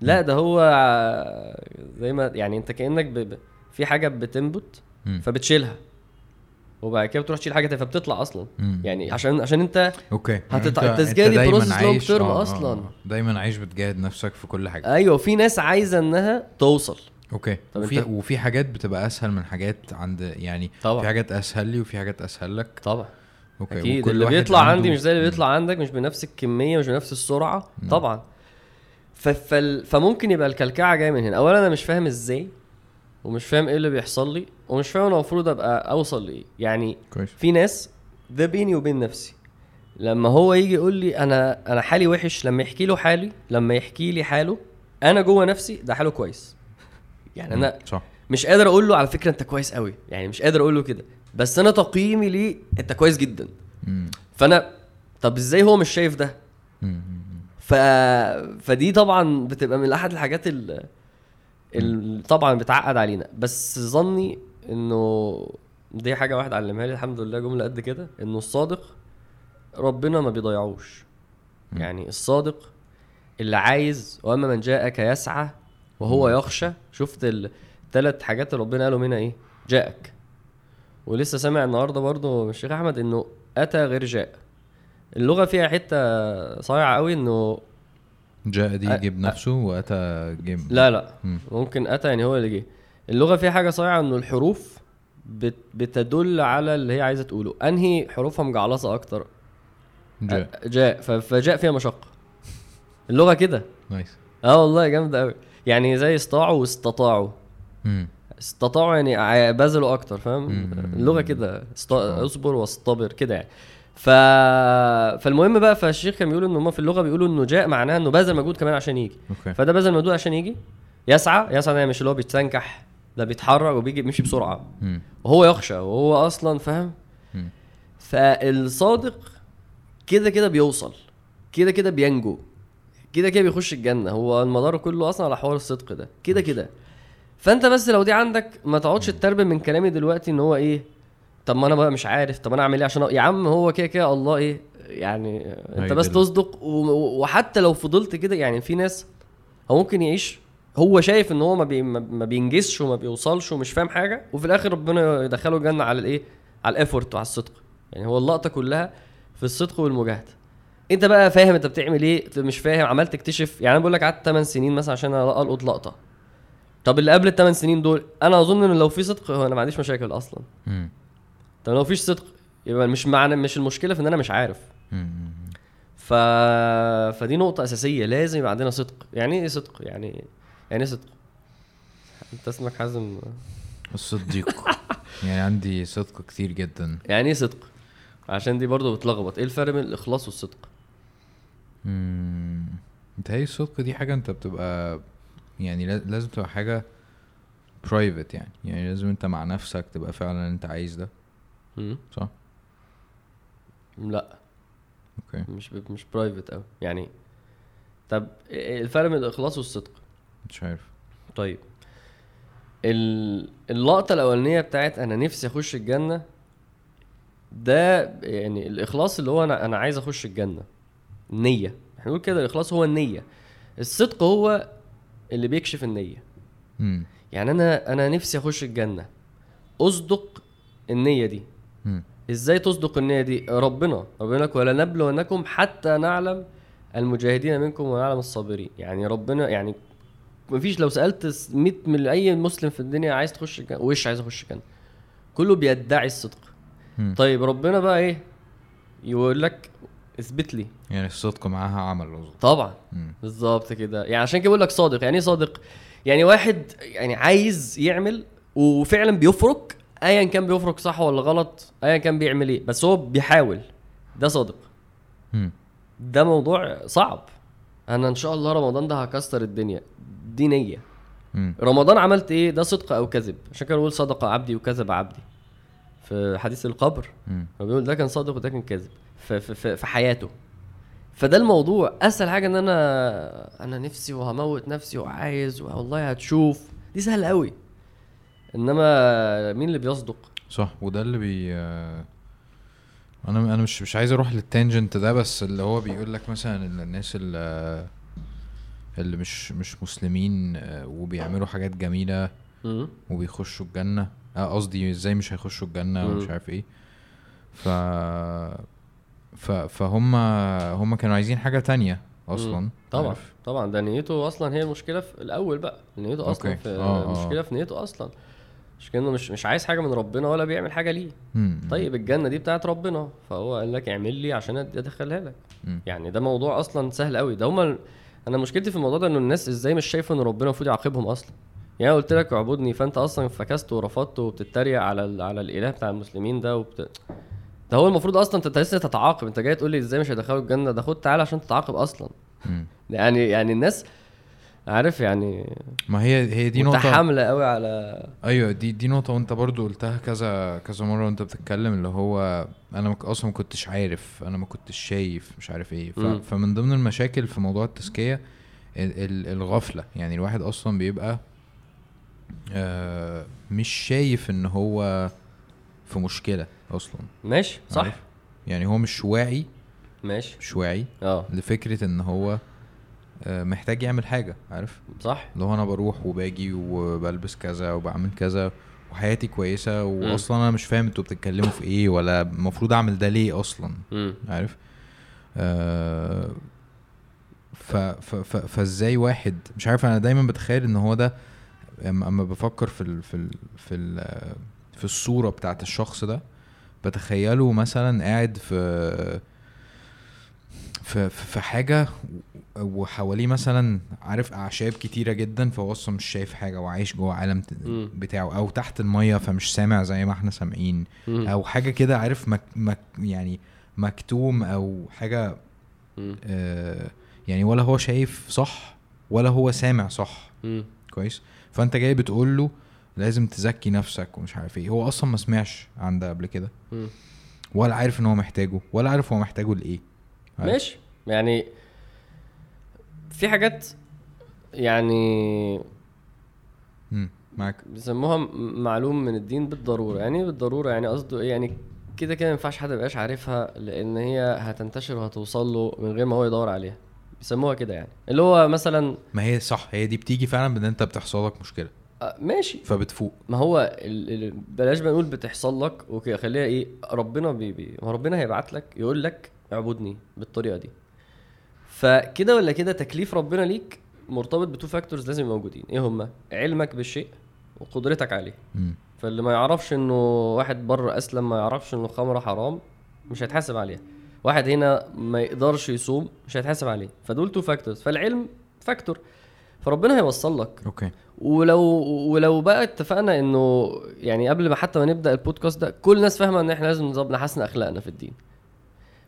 لا ده هو زي ما يعني أنت كأنك ب... في حاجة بتنبت. فبتشيلها. وبعد كده بتروح تشيل حاجة تانية فبتطلع أصلا. مم. يعني عشان عشان أنت أوكي. أنت- التسجيل أنت دي term آه، آه، أصلاً. آه. دايما عايش بتجاهد نفسك في كل حاجة. أيوه في ناس عايزة إنها توصل. okay. طب وفي أنت- وفي حاجات بتبقى أسهل من حاجات عند يعني طبعا. في حاجات أسهل لي وفي حاجات أسهل لك. طبعا. okay. أكيد. اللي بيطلع عنده- عندي مش زي اللي. بيطلع عندك مش بنفس الكمية مش بنفس السرعة. مم. طبعا. ف... فال... فممكن يبقى الكلكعة جاية من هنا. اولا أنا مش فاهم إزاي ومش فاهم إيه اللي بيحصل لي ومش فاهم أنا المفروض أبقى أوصل لإيه. يعني كويس. في ناس ده بيني وبين نفسي. لما هو يجي يقول لي أنا أنا حالي وحش لما يحكي له حالي لما يحكي لي حاله أنا جوه نفسي ده حاله كويس. يعني أنا. صح مش قادر أقول له على فكرة أنت كويس قوي يعني مش قادر أقول له كده بس أنا تقييمي ليه أنت كويس جدا مم. فأنا طب إزاي هو مش شايف ده مم. ف... فدي طبعا بتبقى من أحد الحاجات ال... ال... طبعا بتعقد علينا بس ظني إنه دي حاجة واحدة علمها لي الحمد لله جملة قد كده إنه الصادق ربنا ما بيضيعوش. يعني الصادق اللي عايز وأما من جاءك يسعى وهو يخشى. شفت الثلاث حاجات اللي ربنا قالوا منها إيه؟ جاءك. ولسه سامع النهارده برضو من الشيخ أحمد إنه أتى غير جاء. اللغة فيها حتة صايعة قوي إنه جاء دي جيب نفسه وأتى جيب لا لا. مم. ممكن أتى يعني هو اللي جه. اللغة فيها حاجة صايعة إنه الحروف بت بتدل على اللي هي عايزة تقوله. أنهي حروفها مجعلصه أكتر؟ جاء. جاء. فجاء فيها مشقة. اللغة كده. nice. آه والله جامدة قوي يعني زي اسطاعوا واستطاعوا. استطاعوا يعني بذلوا أكتر فاهم. اللغة كده. اصبر واصطبر كده يعني. ف... فالمهم بقى فالشيخ كان بيقول ان هم في اللغة بيقولوا إنه جاء معناها إنه بذل مجهود كمان عشان يجي. okay. فده بذل مجهود عشان يجي؟ يسعى؟ يسعى ده مش اللي هو بيتسنكح ده بيتحرك وبيجي بيمشي بسرعة. مم. وهو يخشى وهو أصلا فاهم. فالصادق كده كده بيوصل كده كده بينجو. كده كده بيخش الجنة. هو المدار كله أصلا على حوار الصدق ده. كده كده. فأنت بس لو دي عندك ما تقعدش تتربم من كلامي دلوقتي إن هو إيه طب ما أنا بقى مش عارف طب أنا أعمل إيه؟ عشان أ- يا عم هو كده كده الله إيه يعني أنت بس. تصدق و- وحتى لو فضلت كده يعني في ناس هو ممكن يعيش هو شايف إن هو ما, بي ما- ما بينجزش وما بيوصلش ومش فاهم حاجة وفي الآخر ربنا يدخله الجنة على الإيه؟ على الإفورت وعلى الصدق. يعني هو اللقطة كلها في الصدق والمجاهدة. انت بقى فاهم انت بتعمل إيه انت مش فاهم عمال تكتشف يعني أنا بقول لك قعدت 8 سنين مثلا عشان القط لقطة طب اللي قبل الثمان سنين دول أنا أظن إن لو في صدق هو أنا ما عنديش مشاكل أصلا مم. طب لو فيش صدق يبقى مش معنى مش المشكلة في إن أنا مش عارف مم. ف... فدي نقطة أساسية لازم يبقى عندنا صدق، يعني إيه صدق؟ يعني يعني إيه صدق؟ أنت اسمك حازم الصديق يعني عندي صدق كتير جدا يعني إيه صدق؟ عشان دي برضه بتلخبط، إيه الفرق بين الإخلاص والصدق؟ مم. متهيألي الصدق دي حاجة انت بتبقى يعني لا- لازم تبقى حاجة برايفت يعني يعني لازم انت مع نفسك تبقى فعلا انت عايز ده مم؟ صح؟ لا okay مش ب... مش private أوي، يعني طب الفرق بين الإخلاص والصدق؟ مش عارف طيب ال- اللقطة الأولانية بتاعت أنا نفسي أخش الجنة ده يعني الإخلاص اللي هو أنا أنا عايز أخش الجنة النية إحنا نقول كده الإخلاص هو النية. الصدق هو اللي بيكشف النية. مم. يعني أنا أنا نفسي أخش الجنة. أصدق النية دي. مم. إزاي تصدق النية دي؟ ربنا. ربنا لك ولنبلونكم حتى نعلم المجاهدين منكم ونعلم الصابرين. يعني ربنا يعني مفيش لو سألت 100 من أي مسلم في الدنيا عايز تخش الجنة وش عايز اخش الجنة؟ كله بيدعي الصدق. مم. طيب ربنا بقى إيه؟ يقول لك اثبت لي. يعني الصدق معاها عمل قصدي طبعا. بالظبط كده. يعني عشان كده بقول لك صادق. يعني إيه صادق؟ يعني واحد يعني عايز يعمل وفعلا بيفرك ايا كان بيفرك صح ولا غلط ايا كان بيعمل إيه بس هو بيحاول. ده صادق. مم. ده موضوع صعب. أنا إن شاء الله رمضان ده هكسر الدنيا. دي نية. رمضان عملت إيه؟ ده صدق أو كذب. عشان كده بقول صدق عبدي وكذب عبدي. في حديث القبر. مم. هو بيقول ده كان صادق وده كان كاذب في, في, في, في حياته. فده الموضوع. أسهل حاجة إن أنا أنا نفسي وهموت نفسي وعايز والله هتشوف. دي سهلة قوي إنما مين اللي بيصدق؟ صح وده اللي بي أنا أنا مش مش عايز أروح للتانجنت ده بس اللي هو بيقول لك مثلا الناس اللي اللي مش مش مسلمين وبيعملوا حاجات جميلة. وبيخشوا الجنة. آه، قصدي إزاي مش هيخشوا الجنة. ومش عارف إيه. ف فهم هم كانوا عايزين حاجة تانية أصلا مم. طبعا عارف؟ طبعا ده نيته أصلا هي المشكلة في الأول بقى نيته أصلا أوكي. في آه، آه. المشكلة في نيته أصلا مش كأنه مش مش عايز حاجة من ربنا ولا بيعمل حاجة ليه مم. طيب الجنة دي بتاعت ربنا فهو قال لك اعمل لي عشان أدخلها لك مم. يعني ده موضوع أصلا سهل قوي ده هما أنا مشكلتي في الموضوع ده إنه الناس إزاي مش شايفة إن ربنا المفروض يعاقبهم أصلا يعني قلت لك اعبدني فأنت أصلا فكست ورفضت وبتتريق على ال... على الإله بتاع المسلمين ده وبت... ده هو المفروض أصلا أنت لسه تتعاقب. أنت جاي تقول لي إزاي مش هيدخلوا الجنة؟ ده خد تعالى عشان تتعاقب أصلا. يعني يعني الناس عارف يعني ما هي هي دي نقطة متحاملة قوي على أيوه دي دي نقطة وأنت برضو قلتها كذا كذا مرة وأنت بتتكلم اللي هو أنا أصلا ما كنتش عارف أنا ما كنتش شايف مش عارف إيه. ف. فمن ضمن المشاكل في موضوع التزكية ال- ال- الغفلة. يعني الواحد أصلا بيبقى آه مش شايف إن هو في مشكلة أصلا. ماشي صح. عارف؟ يعني هو مش واعي. ماشي. مش واعي آه. لفكرة إن هو آه محتاج يعمل حاجة عارف؟ صح. اللي هو أنا بروح وباجي وبلبس كذا وبعمل كذا وحياتي كويسة واصلا أنا مش فاهم أنتوا بتتكلموا في إيه ولا المفروض أعمل ده ليه أصلا امم عارف؟ آه ف ف فإزاي واحد مش عارف أنا دايما بتخيل إن هو ده أما بفكر في ال في ال في ال في الصورة بتاعت الشخص ده بتخيله مثلا قاعد في في في حاجة وحواليه مثلا عارف أعشاب كتيرة جدا فهو أصلا مش شايف حاجة وعايش جوه عالم. بتاعه أو تحت المية فمش سامع زي ما إحنا سامعين. أو حاجة كده عارف مك مك يعني مكتوم أو حاجة. آه يعني ولا هو شايف صح ولا هو سامع صح. كويس فأنت جاي بتقول له لازم تزكي نفسك ومش عارف إيه. هو أصلا ما سمعش عن ده قبل كده. ولا عارف إن هو محتاجه ولا عارف هو محتاجه لإيه؟ ماشي. يعني في حاجات يعني مم. معاك. بيسموها معلوم من الدين بالضرورة. يعني إيه بالضرورة؟ يعني قصده إيه؟ يعني كده كده ما ينفعش حد يبقاش عارفها لأن هي هتنتشر وهتوصل له من غير ما هو يدور عليها. بيسموها كده يعني. اللي هو مثلا ما هي صح هي دي بتيجي فعلا بإن أنت بتحصل لك مشكلة. ماشي. فبتفوق. ما هو ال... ال... بلاش بقى نقول بتحصل لك okay خليها إيه ربنا بي... بي... ما ربنا هيبعت لك يقول لك اعبدني بالطريقة دي. فكده ولا كده تكليف ربنا ليك مرتبط ب two factors لازم موجودين. إيه هما؟ علمك بالشيء وقدرتك عليه. مم. فاللي ما يعرفش إنه واحد بره أسلم ما يعرفش إنه الخمرة حرام مش هيتحاسب عليها. واحد هنا ما يقدرش يصوم مش هيتحاسب عليه. فدول two factors فالعلم factor فربنا هيوصل لك. okay. ولو ولو بقى اتفقنا إنه يعني قبل ما حتى ما نبدأ البودكاست ده كل الناس فاهمة إن إحنا لازم نظبط نحسن أخلاقنا في الدين.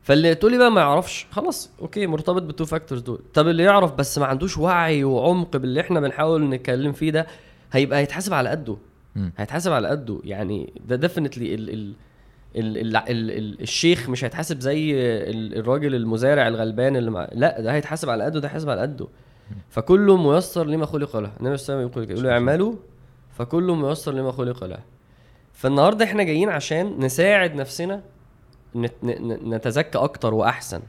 فاللي تقول لي بقى ما يعرفش خلاص okay مرتبط بال two factors دول. طب اللي يعرف بس ما عندوش وعي وعمق باللي إحنا بنحاول نتكلم فيه ده هيبقى هيتحاسب على قده. هيتحاسب على قده. يعني ده ديفنتلي ال ال ال ال ال ال الشيخ مش هيتحاسب زي ال الراجل المزارع الغلبان اللي مع لا ده هيتحاسب على قده ده هيتحاسب على قده. فكل ميسر لما خلق له. النبي صلى الله عليه وسلم يقول اعملوا فكل ميسر لما خلق له. فالنهارده إحنا جايين عشان نساعد نفسنا نتزكى أكتر وأحسن.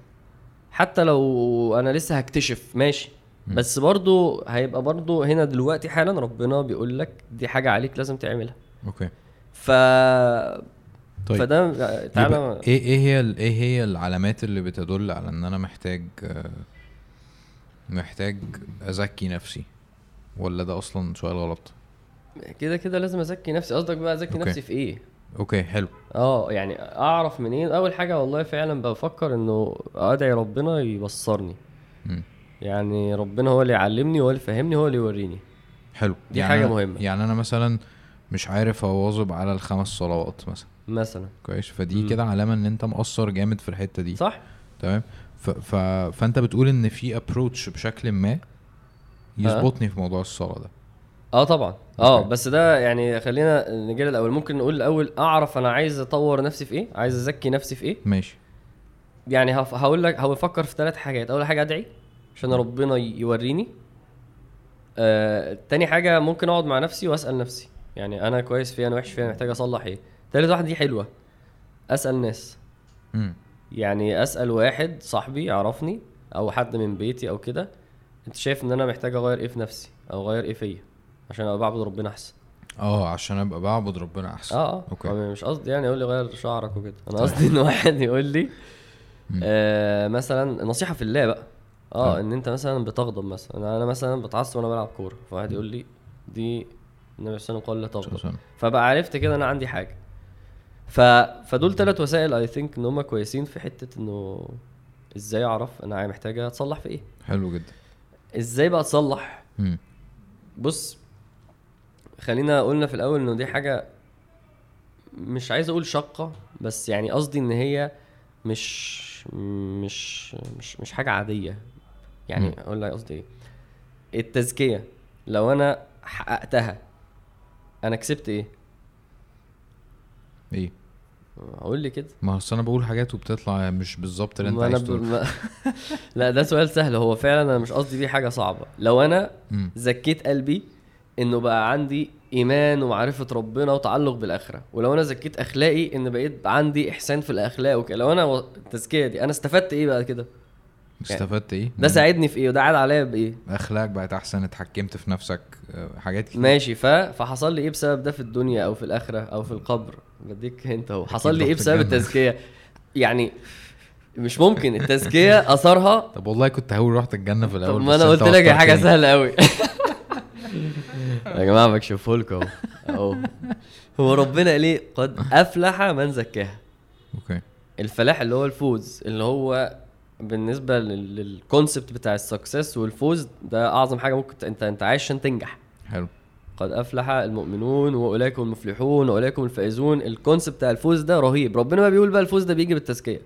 حتى لو أنا لسه هكتشف ماشي. بس برضو هيبقى برضو هنا دلوقتي حالا ربنا بيقول لك دي حاجة عليك لازم تعملها. okay. ف طيب. فده تعالى. إيه إيه هي إيه هي العلامات اللي بتدل على إن أنا محتاج آه، محتاج أزكي نفسي ولا ده أصلا سؤال غلط؟ كده كده لازم أزكي نفسي. قصدك بقى أزكي okay. نفسي في إيه؟ okay حلو. آه يعني أعرف منين؟ أول حاجة والله فعلا بفكر إنه أدعي ربنا يبصرني. مم. يعني ربنا هو اللي يعلمني هو اللي يفهمني هو اللي يوريني. حلو. دي يعني حاجة أنا- مهمة. يعني أنا مثلا مش عارف أواظب على الخمس صلوات مثلا. مثلا. كويس. فدي. كده علامة إن أنت مقصر جامد في الحتة دي. صح. تمام. ف... ف... فانت بتقول إن في ابروتش بشكل ما يظبطني في موضوع الصلاة ده. آه طبعا. آه. بس ده يعني خلينا نجي الأول. ممكن نقول الأول أعرف أنا عايز أطور نفسي في إيه؟ عايز أزكي نفسي في إيه؟ ماشي. يعني هقول لك هفكر في ثلاث حاجات. أول حاجة أدعي عشان ربنا يوريني. آه، تاني حاجة ممكن أقعد مع نفسي وأسأل نفسي. يعني أنا كويس فيها أنا وحش فيها محتاج أصلح إيه؟ تالت واحدة دي حلوة. أسأل ناس. مم. يعني أسأل واحد صاحبي يعرفني أو حد من بيتي أو كده أنت شايف إن أنا محتاج أغير إيه في نفسي أو أغير إيه فيا؟ عشان أبقى بعبد ربنا أحسن. آه عشان أبقى بعبد ربنا أحسن. آه آه. أوكي. مش قصدي يعني يقول لي غير شعرك وكده. أنا قصدي إن واحد يقول لي. آه مثلا نصيحة في الله بقى. آه آه. إن أنت مثلا بتغضب مثلا. أنا أنا مثلا بتعصب وأنا بلعب كورة. فواحد يقول لي دي النبي صلى الله عليه وسلم قال لا تغضب. فبقى عرفت كده أنا عندي حاجة. ف... فدول ثلاث وسائل اي ثينك إن هم كويسين في حتة إنه إزاي أعرف أنا محتاجة أتصلح في إيه. حلو جدا. إزاي بقى أتصلح؟ مم. بص خلينا قلنا في الأول إنه دي حاجة مش عايز أقول شقه بس يعني قصدي إن هي مش مش مش مش حاجة عادية. يعني مم. أقول لك قصدي إيه. التزكية لو أنا حققتها أنا كسبت إيه؟ إيه؟ أقول لي كده. ما أصل أنا بقول حاجات وبتطلع مش بالظبط اللي أنت عايز ما... لا ده سؤال سهل. هو فعلا أنا مش قصدي بيه حاجة صعبة. لو أنا مم. زكيت قلبي إنه بقى عندي إيمان ومعرفة ربنا وتعلق بالآخرة ولو أنا زكيت أخلاقي إن بقيت عندي إحسان في الآخلاق وكده لو أنا و- التزكية دي أنا استفدت إيه بقى كده؟ استفدت إيه؟ ده ساعدني في إيه وده عاد عليا بإيه؟ أخلاقك بقت أحسن اتحكمت في نفسك آه، حاجات كتير. ماشي ف... فحصل لي إيه بسبب ده في الدنيا أو في الآخرة أو في القبر؟ بديك أنت أهو. حصل لي إيه بسبب. التزكية؟ يعني مش ممكن التزكية أثرها. طب والله كنت هقول رحت الجنة في الأول طب ما أنا قلت لك حاجة. سهلة قوي يا جماعة بكشفه لكم أهو. هو ربنا ليه قد أفلح من زكاها؟ okay. الفلاح اللي هو الفوز اللي هو بالنسبة لل- لل concept بتاع ال success والفوز ده أعظم حاجة ممكن أنت أنت عايش عشان تنجح. حلو. قد أفلح المؤمنون وأولئك هم المفلحون وأولئك هم الفائزون. ال concept بتاع الفوز ده رهيب. ربنا ما بيقول بقى الفوز ده بيجي بالتزكية.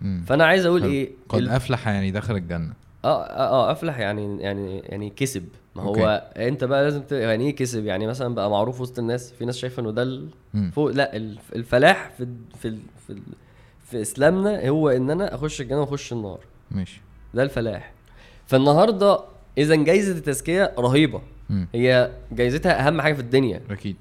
مم. فأنا عايز أقول حلو. إيه؟ قد ال- أفلح يعني دخل الجنة. آه آه آه أفلح يعني يعني يعني كسب. ما هو أوكي. أنت بقى لازم ت... يعني إيه كسب؟ يعني مثلا بقى معروف وسط الناس في ناس شايفة إنه ده. فوق لا الف- الفلاح في ال- في ال- في ال- في إسلامنا هو إن أنا أخش الجنة وأخش النار. ماشي. ده الفلاح. فالنهاردة إذا جايزة التزكية رهيبة. مم. هي جايزتها أهم حاجة في الدنيا. أكيد.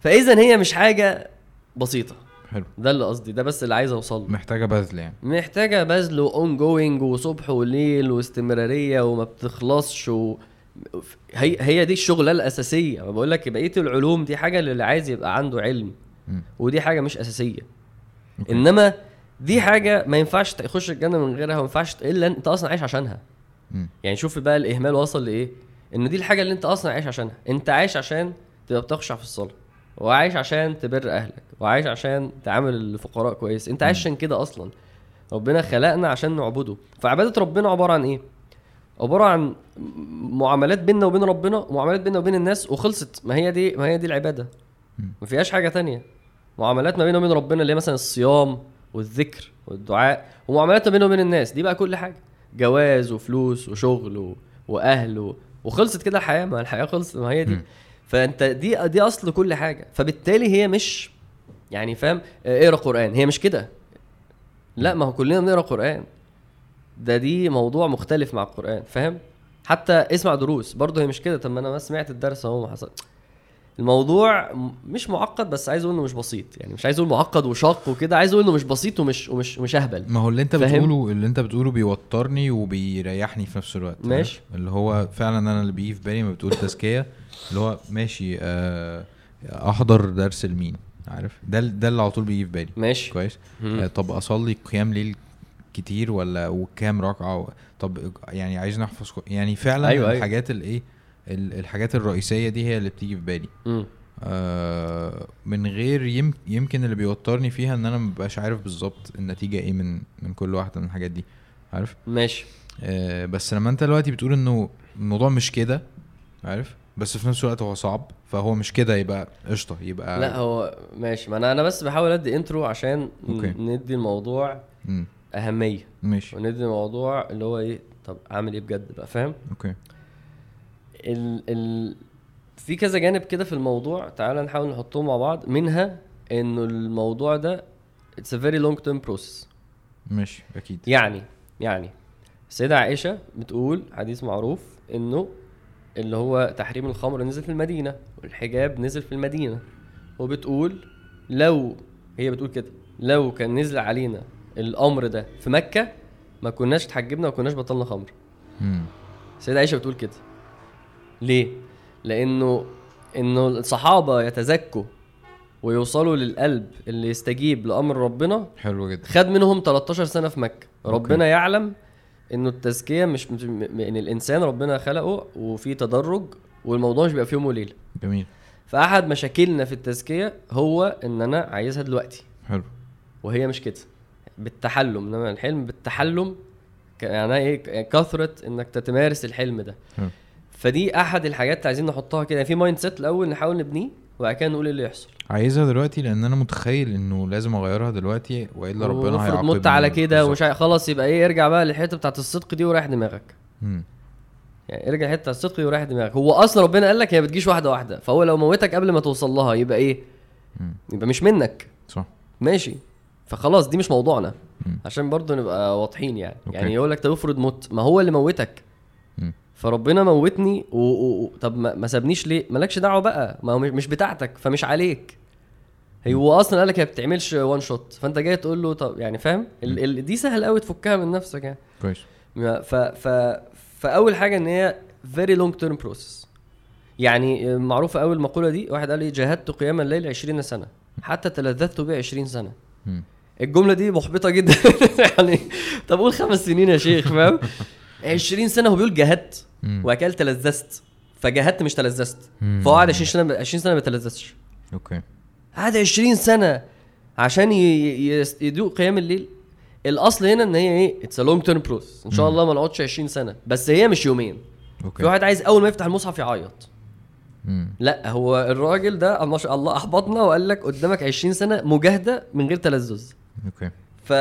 فإذا هي مش حاجة بسيطة. حلو. ده اللي قصدي ده بس اللي عايز اوصل له محتاجة بذل يعني. محتاجة بذل و ongoing وصبح وليل واستمرارية وما بتخلصش و... هي هي دي الشغلة الأساسية. بقول لك بقية العلوم دي حاجة للي عايز يبقى عنده علم. مم. ودي حاجة مش أساسية. okay. إنما دي حاجة ما ينفعش تخش الجنة من غيرها وما ينفعش إلا أنت أصلا عايش عشانها. يعني شوف بقى الإهمال وصل لإيه؟ إن دي الحاجة اللي أنت أصلا عايش عشانها. أنت عايش عشان تبقى بتخشع في الصلاة وعايش عشان تبر أهلك وعايش عشان تعامل الفقراء كويس. أنت عايش عشان كده أصلا. ربنا خلقنا عشان نعبده. فعبادة ربنا عبارة عن إيه؟ عبارة عن معاملات بيننا وبين ربنا ومعاملات بيننا وبين الناس وخلصت. ما هي دي ما هي دي العبادة. ما فيهاش حاجة تانية. معاملات ما بيننا وبين ربنا اللي هي مثلا الصيام والذكر والدعاء ومعاملات ما بيننا وبين الناس. دي بقى كل حاجة. جواز وفلوس وشغل و... وأهل و... وخلصت كده الحياة. ما الحياة خلصت ما هي دي. فأنت دي دي أصل كل حاجة. فبالتالي هي مش يعني فاهم اقرأ قرآن. هي مش كده. لا ما هو كلنا بنقرأ قرآن. ده دي موضوع مختلف مع القرآن فاهم؟ حتى اسمع دروس. برضه هي مش كده. طب ما أنا ما سمعت الدرس أهو ما حصل. الموضوع مش معقد بس عايز أقول انه مش بسيط يعني مش عايز أقول معقد وشاق وكده عايز أقول انه مش بسيط ومش ومش مش اهبل ما هو اللي انت؟ بتقوله اللي انت بتقوله بيوترني وبيريحني في نفس الوقت ماشي. اللي هو فعلا أنا اللي بيجي في بالي ما بتقول تزكية اللي هو ماشي آه أحضر درس لمين عارف ده ده اللي على طول بيجي في بالي ماشي كويس. آه طب أصلي قيام ليل كتير ولا وكام ركعة طب يعني عايز نحفظ يعني فعلا أيوة، أيوة. الحاجات الايه ال- الحاجات الرئيسية دي هي اللي بتيجي في بالي. آه من غير يم يمكن اللي بيوترني فيها إن أنا مبقاش عارف بالظبط النتيجة إيه من من كل واحدة من الحاجات دي عارف؟ ماشي. آه بس لما أنت دلوقتي بتقول إنه الموضوع مش كده عارف؟ بس في نفس الوقت هو صعب فهو مش كده يبقى قشطة يبقى لا هو ماشي. ما أنا أنا بس بحاول أدي intro عشان okay. ندي الموضوع مم. أهمية. ماشي. وندي الموضوع اللي هو إيه طب أعمل إيه بجد بقى فاهم؟ okay. ال ال في كذا جانب كده في الموضوع تعال نحاول نحطهم مع بعض. منها إنه الموضوع ده اتس a very long term process. ماشي أكيد. يعني يعني السيدة عائشة بتقول حديث معروف إنه اللي هو تحريم الخمر نزل في المدينة والحجاب نزل في المدينة. وبتقول لو هي بتقول كده لو كان نزل علينا الأمر ده في مكة ما كناش اتحجبنا وما كناش بطلنا خمر. السيدة عائشة بتقول كده. ليه؟ لأنه إنه الصحابة يتزكوا ويوصلوا للقلب اللي يستجيب لأمر ربنا. حلو جدا. خد منهم 13 سنة في مكة. okay. ربنا يعلم إنه التزكية مش ان الإنسان ربنا خلقه وفي تدرج والموضوع مش بيبقى في يوم وليله جميل. فأحد مشاكلنا في التزكية هو إن أنا عايزها دلوقتي. حلو. وهي مش كده. بالتحلم إنما الحلم بالتحلم يعني إيه كثرة إنك تتمارس الحلم ده. حلو. فدي أحد الحاجات اللي عايزين نحطها كده في mindset الأول نحاول نبنيه وبعد كده نقول إيه اللي يحصل عايزها دلوقتي لأن أنا متخيل إنه لازم أغيرها دلوقتي وإلا ربنا هيعاقبني مت على كده. ومش خلاص يبقى إيه ارجع بقى للحتة بتاعت الصدق دي وريح دماغك مم. يعني ارجع بتاعت الصدق دي وريح دماغك هو أصلا ربنا قال لك هي بتجيش واحدة واحدة فهو لو موتك قبل ما توصل لها يبقى إيه مم. يبقى مش منك صح ماشي فخلاص دي مش موضوعنا مم. عشان برضو نبقى واضحين يعني أوكي. يعني يقول لك طب افرض مت ما هو اللي موتك. فربنا موتني و... و... طب ما... ما سابنيش ليه؟ مالكش دعوة بقى. ما هو مش- بتاعتك فمش عليك. هو أصلا قال لك هي بتعملش one shot فأنت جاي تقول له طب يعني فاهم؟ ال... ال... دي سهل قوي تفكها من نفسك يعني. كويس. ف... ف... فأول حاجة إن هي very long term process يعني معروفة قوي المقولة دي. واحد قال لي جاهدت قيام الليل 20 سنة. حتى تلذذت به 20 سنة. الجملة دي محبطة جدا. يعني طب قول خمس سنين يا شيخ فاهم؟ 20 سنة هو بيقول جاهدت. كده تلذذت فجاهدت مش تلذذت. مم. فهو قعد 20 سنة 20 سنة ما تلذذش أوكي. قعد 20 سنة عشان يدوق قيام الليل. الأصل هنا إن هي إيه؟ it's long term process إن شاء. الله ما نقعدش 20 سنة. بس هي مش يومين. في أوكي واحد عايز أول ما يفتح المصحف يعيط. مم. لا هو الراجل ده ما شاء الله أحبطنا وقال لك قدامك 20 سنة مجاهدة من غير تلذذ. أوكي. ف...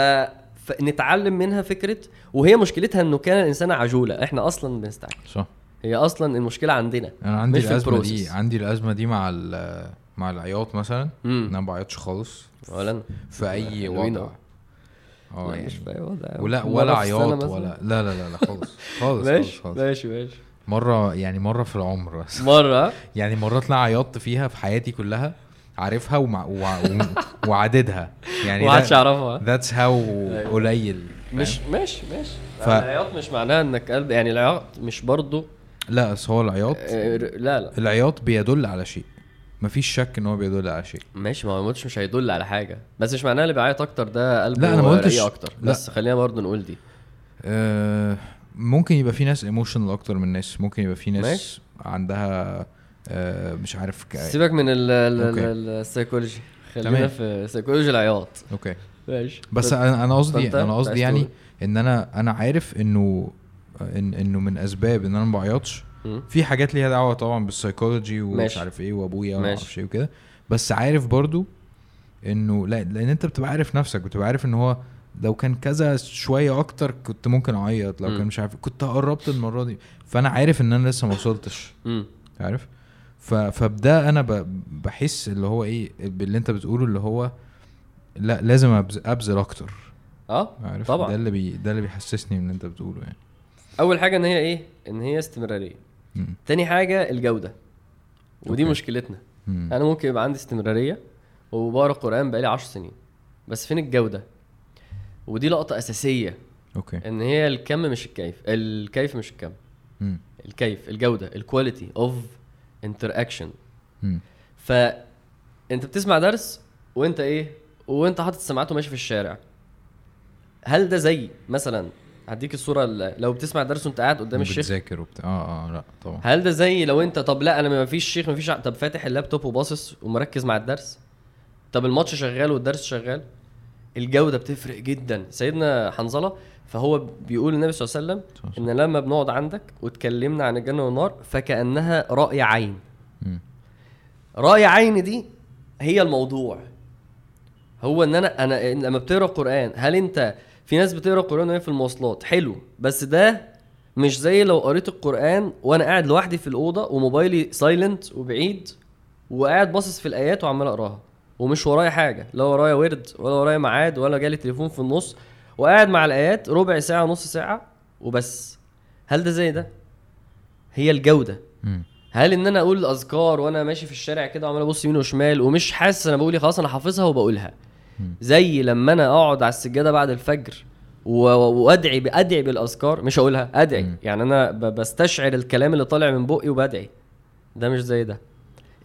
فنتعلم منها فكرة وهي مشكلتها إنه كان الإنسان عجولة. إحنا أصلا بنستعجل. صح. هي أصلا المشكلة عندنا أنا عندي مش في الأزمة دي. عندي الأزمة دي مع مع العياط مثلا أنا ما بعيطش خالص. ولا أنا. في أي وضع. آه مش يعني في أي وضع. ولا ولا عياط. ولا لا لا لا لا خالص. خالص ماشي ماشي ماشي. مرة يعني مرة في العمر بس مرة؟ يعني مرات لا عيطت فيها في حياتي كلها. عارفها ومع وعددها. يعني ما حدش يعرفها that's how قليل مش؟ ماشي ماشي. ف- ف... العياط مش معناها إنك قلب يعني العياط مش برضو لا بس هو العياط آه، لا لا. العياط بيدل على شيء. مفيش شك إن هو بيدل على شيء. ماشي ما هو الموتش مش هيدل على حاجة. بس مش معناها اللي بيعيط أكتر ده قلبه لا، أنا ما قلتش- أكتر. لا. بس خلينا برضو نقول دي. آه ممكن يبقى في ناس emotional أكتر من ناس. ممكن يبقى في ناس ماشي. عندها مش عارف ك... سيبك من السيكولوجي خلينا. في سيكولوجي العياط أوكي ماشي بس أنا أنا قصدي أنا قصدي يعني؟ إن أنا أنا عارف انه إن إنه من أسباب إن أنا ما بعيطش. في حاجات ليها دعوة طبعا بالسايكولوجي ومش. عارف إيه وأبويا وما. أعرفش إيه وكده بس عارف برضو انه لا لأن أنت بتبقى عارف نفسك بتبقى عارف إن هو لو كان كذا شوية أكتر كنت ممكن أعيط لو. كان مش عارف كنت قربت المرة دي فأنا عارف إن أنا لسه ما وصلتش. عارف ف... فبده أنا. بحس اللي هو إيه باللي أنت بتقوله اللي هو لا لازم. أبذل أكتر آه عارف طبعا. ده اللي بي... ده اللي بيحسسني من اللي أنت بتقوله يعني أول حاجة إن هي إيه إن هي استمرارية مم. تاني حاجة الجودة ودي أوكي. مشكلتنا مم. أنا ممكن يبقى عندي استمرارية وبقرأ قرآن بقالي 10 سنين بس فين الجودة ودي لقطة أساسية أوكي إن هي الكم مش الكيف الكيف مش الكم مم. الكيف الجودة ال quality of interaction. فانت بتسمع درس وانت إيه وانت حاطط السماعات وماشي في الشارع. هل ده زي مثلا هديك الصورة ال- لو بتسمع درس وانت قاعد قدام الشيخ؟ بتذاكر وبتاع. آه آه لا طبعا. هل ده زي لو انت طب لا أنا ما فيش شيخ ما فيش طب فاتح اللابتوب وباصص ومركز مع الدرس؟ طب الماتش شغال والدرس شغال؟ الجودة بتفرق جدا سيدنا حنظلة فهو بيقول النبي صلى الله عليه. وسلم إن لما بنقعد عندك واتكلمنا عن الجنة والنار فكأنها رأي عين. رأي عين دي هي الموضوع هو إن أنا أنا لما بتقرأ قران هل أنت في ناس بتقرأ قران وهي في المواصلات حلو بس ده مش زي لو قريت القرآن وأنا قاعد لوحدي في الأوضة وموبايلي سايلنت وبعيد وقاعد باصص في الآيات وعمال أقراها ومش ورايا حاجة لا ورايا ورد ولا ورايا ميعاد ولا جالي تليفون في النص وقاعد مع الآيات ربع ساعة نص ساعة وبس. هل ده زي ده؟ هي الجودة. مم. هل إن أنا أقول الاذكار وأنا ماشي في الشارع كده وعمال أبص يمين وشمال ومش حاسس أنا بقول إيه، خلاص أنا حافظها وبقولها. زي لما أنا أقعد على السجادة بعد الفجر وأدعي أدعي بالأذكار مش هقولها أدعي. يعني أنا بستشعر الكلام اللي طالع من بقي وبدعي. ده مش زي ده.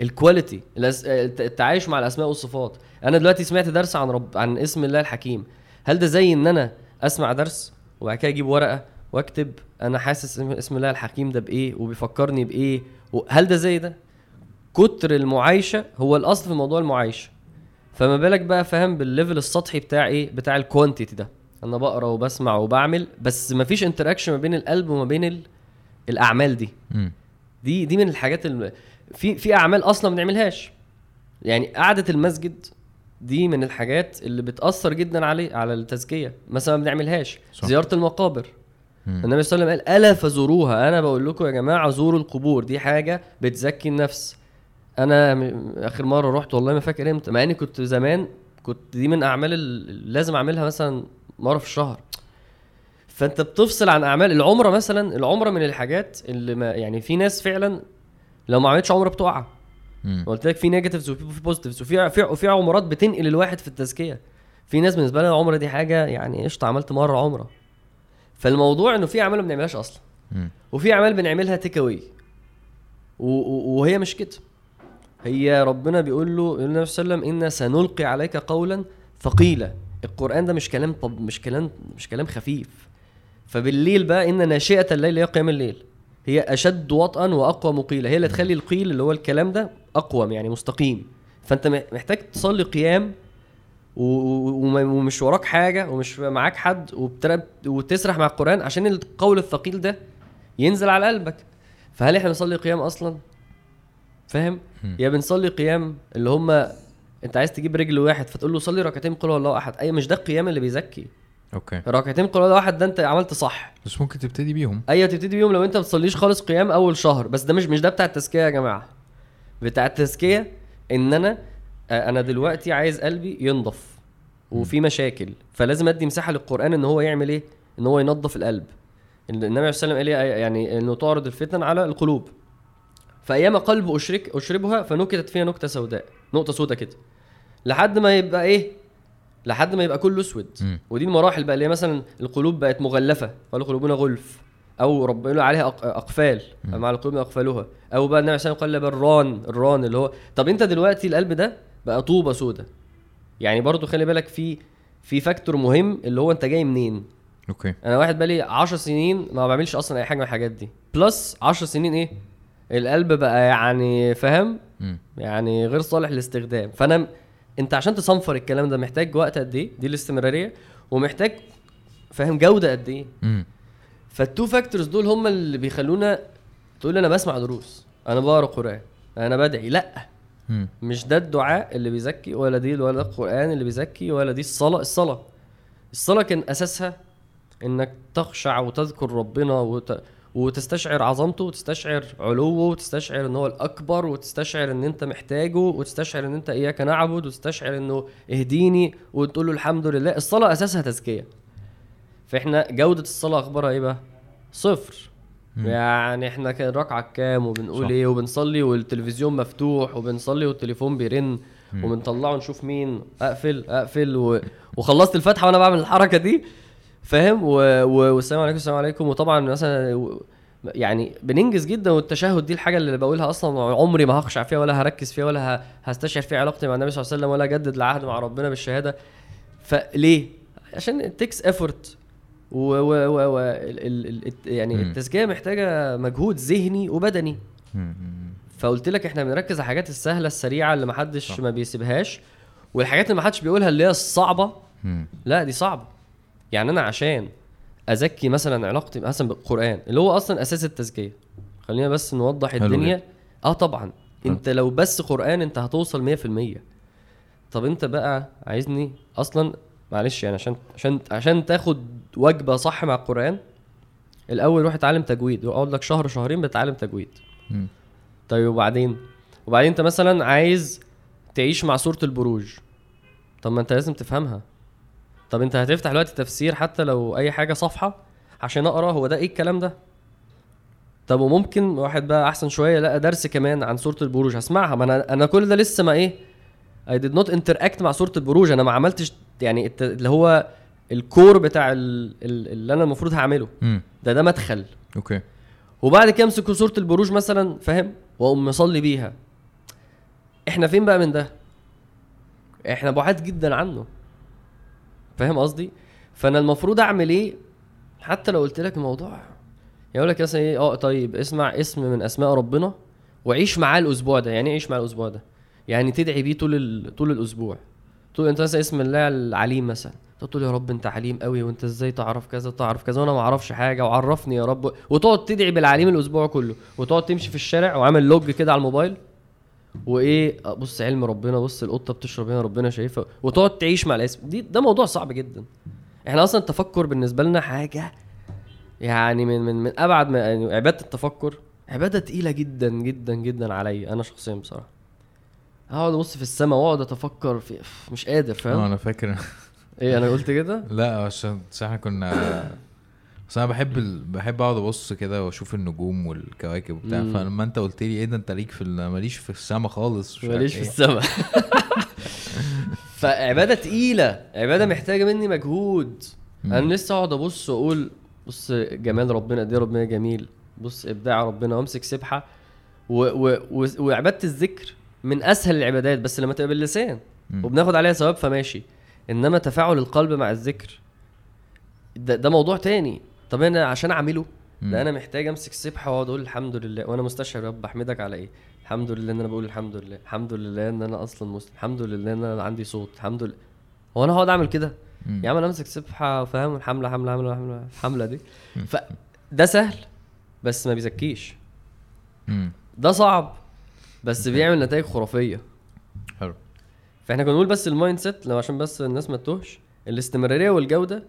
ال quality التعايش مع الأسماء والصفات. أنا دلوقتي سمعت درس عن رب عن اسم الله الحكيم. هل ده زي إن أنا أسمع درس وبعد كده أجيب ورقة وأكتب أنا حاسس اسم الله الحكيم ده بإيه وبيفكرني بإيه؟ هل ده زي ده؟ كتر المعايشة هو الأصل في موضوع المعايشة. فما بالك بقى فاهم بال level السطحي بتاع إيه؟ بتاع ال quantity ده. أنا بقرأ وبسمع وبعمل بس مفيش interaction ما بين القلب وما بين ال... الأعمال دي. مم. دي دي من الحاجات اللي في في أعمال أصلا ما بنعملهاش. يعني قعدة المسجد دي من الحاجات اللي بتأثر جدا عليه على التزكية. مثلا ما بنعملهاش. صح. زيارة المقابر. مم. النبي صلى الله عليه وسلم قال ألا فزوروها؟ أنا بقول لكم يا جماعة زوروا القبور. دي حاجة بتزكي النفس. أنا آخر مرة رحت والله ما فاكر إمتى. مع إني كنت زمان كنت دي من أعمال ال- لازم أعملها مثلا مرة في الشهر. فأنت بتفصل عن أعمال العمرة مثلا العمرة من الحاجات اللي ما يعني في ناس فعلا لو ما عملتش عمره بتقع. قلت لك في negatives وفي positives وفي في وفي عمرات بتنقل الواحد في التزكية. في ناس بالنسبة لها العمرة دي حاجة يعني قشطة عملت مرة عمرة. فالموضوع إنه في أعمال ما بنعملهاش أصلا. وفي أعمال بنعملها take away وهي مش كده. هي ربنا بيقول له النبي صلى الله عليه وسلم أنا سنلقي عليك قولا ثقيلا. القرآن ده مش كلام طب مش كلام مش كلام خفيف. فبالليل بقى إن ناشئة الليل هي قيام الليل. هي أشد وطئا وأقوى مقيلة. هي اللي تخلي القيل اللي هو الكلام ده أقوم يعني مستقيم. فأنت محتاج تصلي قيام ومش وراك حاجة ومش معاك حد وتسرح مع القرآن عشان القول الثقيل ده ينزل على قلبك. فهل إحنا بنصلي قيام أصلا؟ فاهم. يا بنصلي قيام اللي هم أنت عايز تجيب رجل واحد فتقول له صلي ركعتين قل هو الله أحد. أي مش ده القيام اللي بيزكي. أوكي. ركعتين قل هو الله احد ده أنت عملت صح. بس ممكن تبتدي بيهم. أيوه تبتدي بيهم لو أنت ما بتصليش خالص قيام أول شهر. بس ده مش مش ده بتاع التزكية يا جماعة. بتاع التزكية إن أنا آه، أنا دلوقتي عايز قلبي ينضف وفي مشاكل. فلازم أدي مساحة للقرآن إن هو يعمل إيه؟ إن هو ينظف القلب. النبي عليه الصلاه والسلام قال إيه؟ يعني إنه تعرض الفتن على القلوب. فأيام قلب أشرك أشربها فنكتت فيها نكتة سوداء نقطة سوداء كده. لحد ما يبقى إيه؟ لحد ما يبقى كله أسود. ودي المراحل بقى اللي هي مثلا القلوب بقت مغلفة قالوا قلوبنا غلف. أو ربنا عليها أقفال. مع القلوب اقفالها أو بقى النبي عليه قال الران الران اللي هو. طب أنت دلوقتي القلب ده بقى طوبة سودة. يعني برضو خلي بالك في في factor مهم اللي هو أنت جاي منين. أوكي. أنا واحد بقالي 10 سنين ما بعملش أصلا أي حاجة من الحاجات دي. plus 10 سنين إيه؟ القلب بقى يعني فاهم. يعني غير صالح للاستخدام. فأنا انت عشان تصنفر الكلام ده محتاج وقت قد إيه؟ دي الاستمرارية. ومحتاج فاهم جودة قد إيه. فال two factors دول هم اللي بيخلونا تقول أنا بسمع دروس أنا بقرأ قرآن أنا بدعي. لأ. مم. مش ده الدعاء اللي بيزكي ولا دي ولا القرآن اللي بيزكي ولا دي الصلاة. الصلاة. الصلاة كان أساسها إنك تخشع وتذكر ربنا وت... وتستشعر عظمته وتستشعر علوه وتستشعر إن هو الأكبر وتستشعر إن أنت محتاجه وتستشعر إن أنت إياك نعبد وتستشعر إنه اهديني وتقول له الحمد لله. الصلاة أساسها تزكية. فإحنا جودة الصلاة أخبارها إيه بقى؟ صفر. مم. يعني إحنا كان ركعة كام وبنقول صح. إيه؟ وبنصلي والتلفزيون مفتوح وبنصلي والتليفون بيرن مم. وبنطلعه نشوف مين. أقفل أقفل و... وخلصت الفاتحة وأنا بعمل الحركة دي. فاهم و... و... والسلام عليكم السلام عليكم وطبعا مثلا يعني بننجز جدا والتشهد دي الحاجة اللي بقولها أصلا عمري ما هخشع فيها ولا هركز فيها ولا. هستشعر فيها علاقتي مع النبي صلى الله عليه وسلم ولا أجدد العهد مع ربنا بالشهادة فليه؟ عشان التكس ايفورت و, و, و, و ال, ال, ال, يعني. التزكية محتاجة مجهود ذهني وبدني. فقلت لك إحنا بنركز على الحاجات السهلة السريعة اللي محدش. ما بيسيبهاش والحاجات اللي محدش بيقولها اللي هي الصعبة. لا دي صعبة يعني أنا عشان أزكي مثلا علاقتي مثلا بالقرآن اللي هو أصلا أساس التزكية. خلينا بس نوضح الدنيا. آه طبعا. أنت لو بس قرآن أنت هتوصل 100% طب أنت بقى عايزني أصلا معلش يعني عشان عشان عشان تاخد وجبة صح مع القرآن الأول روح اتعلم تجويد. واقعد لك شهر شهرين بتتعلم تجويد. مم. طيب وبعدين؟ وبعدين أنت مثلا عايز تعيش مع سورة البروج. طب ما أنت لازم تفهمها. طب انت هتفتح دلوقتي تفسير حتى لو اي حاجة صفحة عشان اقرأ هو ده إيه الكلام ده؟ طب وممكن واحد بقى احسن شوية لقى درس كمان عن سورة البروج هسمعها. ما أنا أنا كل ده لسه ما إيه I did not interact مع سورة البروج أنا ما عملتش يعني اللي هو ال core بتاع ال- ال- اللي أنا المفروض هعمله. ده ده مدخل. أوكي. وبعد كده امسك سوره البروج مثلا فاهم؟ واقوم مصلي بيها. إحنا فين بقى من ده؟ إحنا بعاد جدا عنه. فاهم قصدي؟ فأنا المفروض أعمل إيه؟ حتى لو قلت لك الموضوع. يقول لك مثلا إيه؟ آه طيب اسمع اسم من أسماء ربنا وعيش معاه الأسبوع ده. يعني إيه عيش معاه الأسبوع ده؟ يعني تدعي بيه طول ال... طول الأسبوع. طول أنت مثلا اسم الله العليم مثلا. تقول يا رب أنت عليم قوي وأنت إزاي تعرف كذا تعرف كذا وأنا ما أعرفش حاجة. وعرفني يا رب. وتقعد تدعي بالعليم الأسبوع كله. وتقعد تمشي في الشارع وعامل لوج كده على الموبايل. وإيه آه، بص علم ربنا بص القطة بتشرب هنا ربنا شايفها وتقعد تعيش مع الاسم دي ده موضوع صعب جدا. إحنا أصلا التفكر بالنسبة لنا حاجة يعني من من من أبعد ما يعني عبادة التفكر عبادة تقيلة جدا جدا جدا عليا أنا شخصيا بصراحة. أقعد أبص في السماء وأقعد أتفكر في مش قادر آه فاهم أنا فاكر. إيه أنا قلت كده؟ لا عشان إحنا كنا بس أنا بحب ال... بحب اقعد ابص كده واشوف النجوم والكواكب وبتاع. فلما انت قلت لي إيه ده انت ليك في ال... ماليش في السما خالص ماليش في إيه. السماء فعبادة تقيلة. عبادة محتاجة مني مجهود. مم. أنا لسه أقعد أبص وأقول بص جمال ربنا قد إيه ربنا جميل. بص إبداع ربنا وامسك سبحة. و و و وعبادة الذكر من أسهل العبادات بس لما تبقى باللسان. وبناخد عليها ثواب فماشي. إنما تفاعل القلب مع الذكر ده, ده موضوع تاني. طب أنا عشان أعمله مم. ده أنا محتاج أمسك السبحه واقعد أقول الحمد لله. وأنا مستشعر يا رب أحمدك على إيه؟ الحمد لله إن أنا بقول الحمد لله. الحمد لله إن أنا أصلا مسلم. الحمد لله إن أنا عندي صوت. الحمد لله. هو أنا هقعد أعمل كده. يا عم أنا أمسك سبحه فاهم الحملة حملة حملة حملة الحمله دي. فده سهل بس ما بيزكيش. ده صعب بس بيعمل نتائج خرافية. حلو. فإحنا كنا نقول بس ال mindset لو عشان بس الناس ما تتوهش الاستمرارية والجودة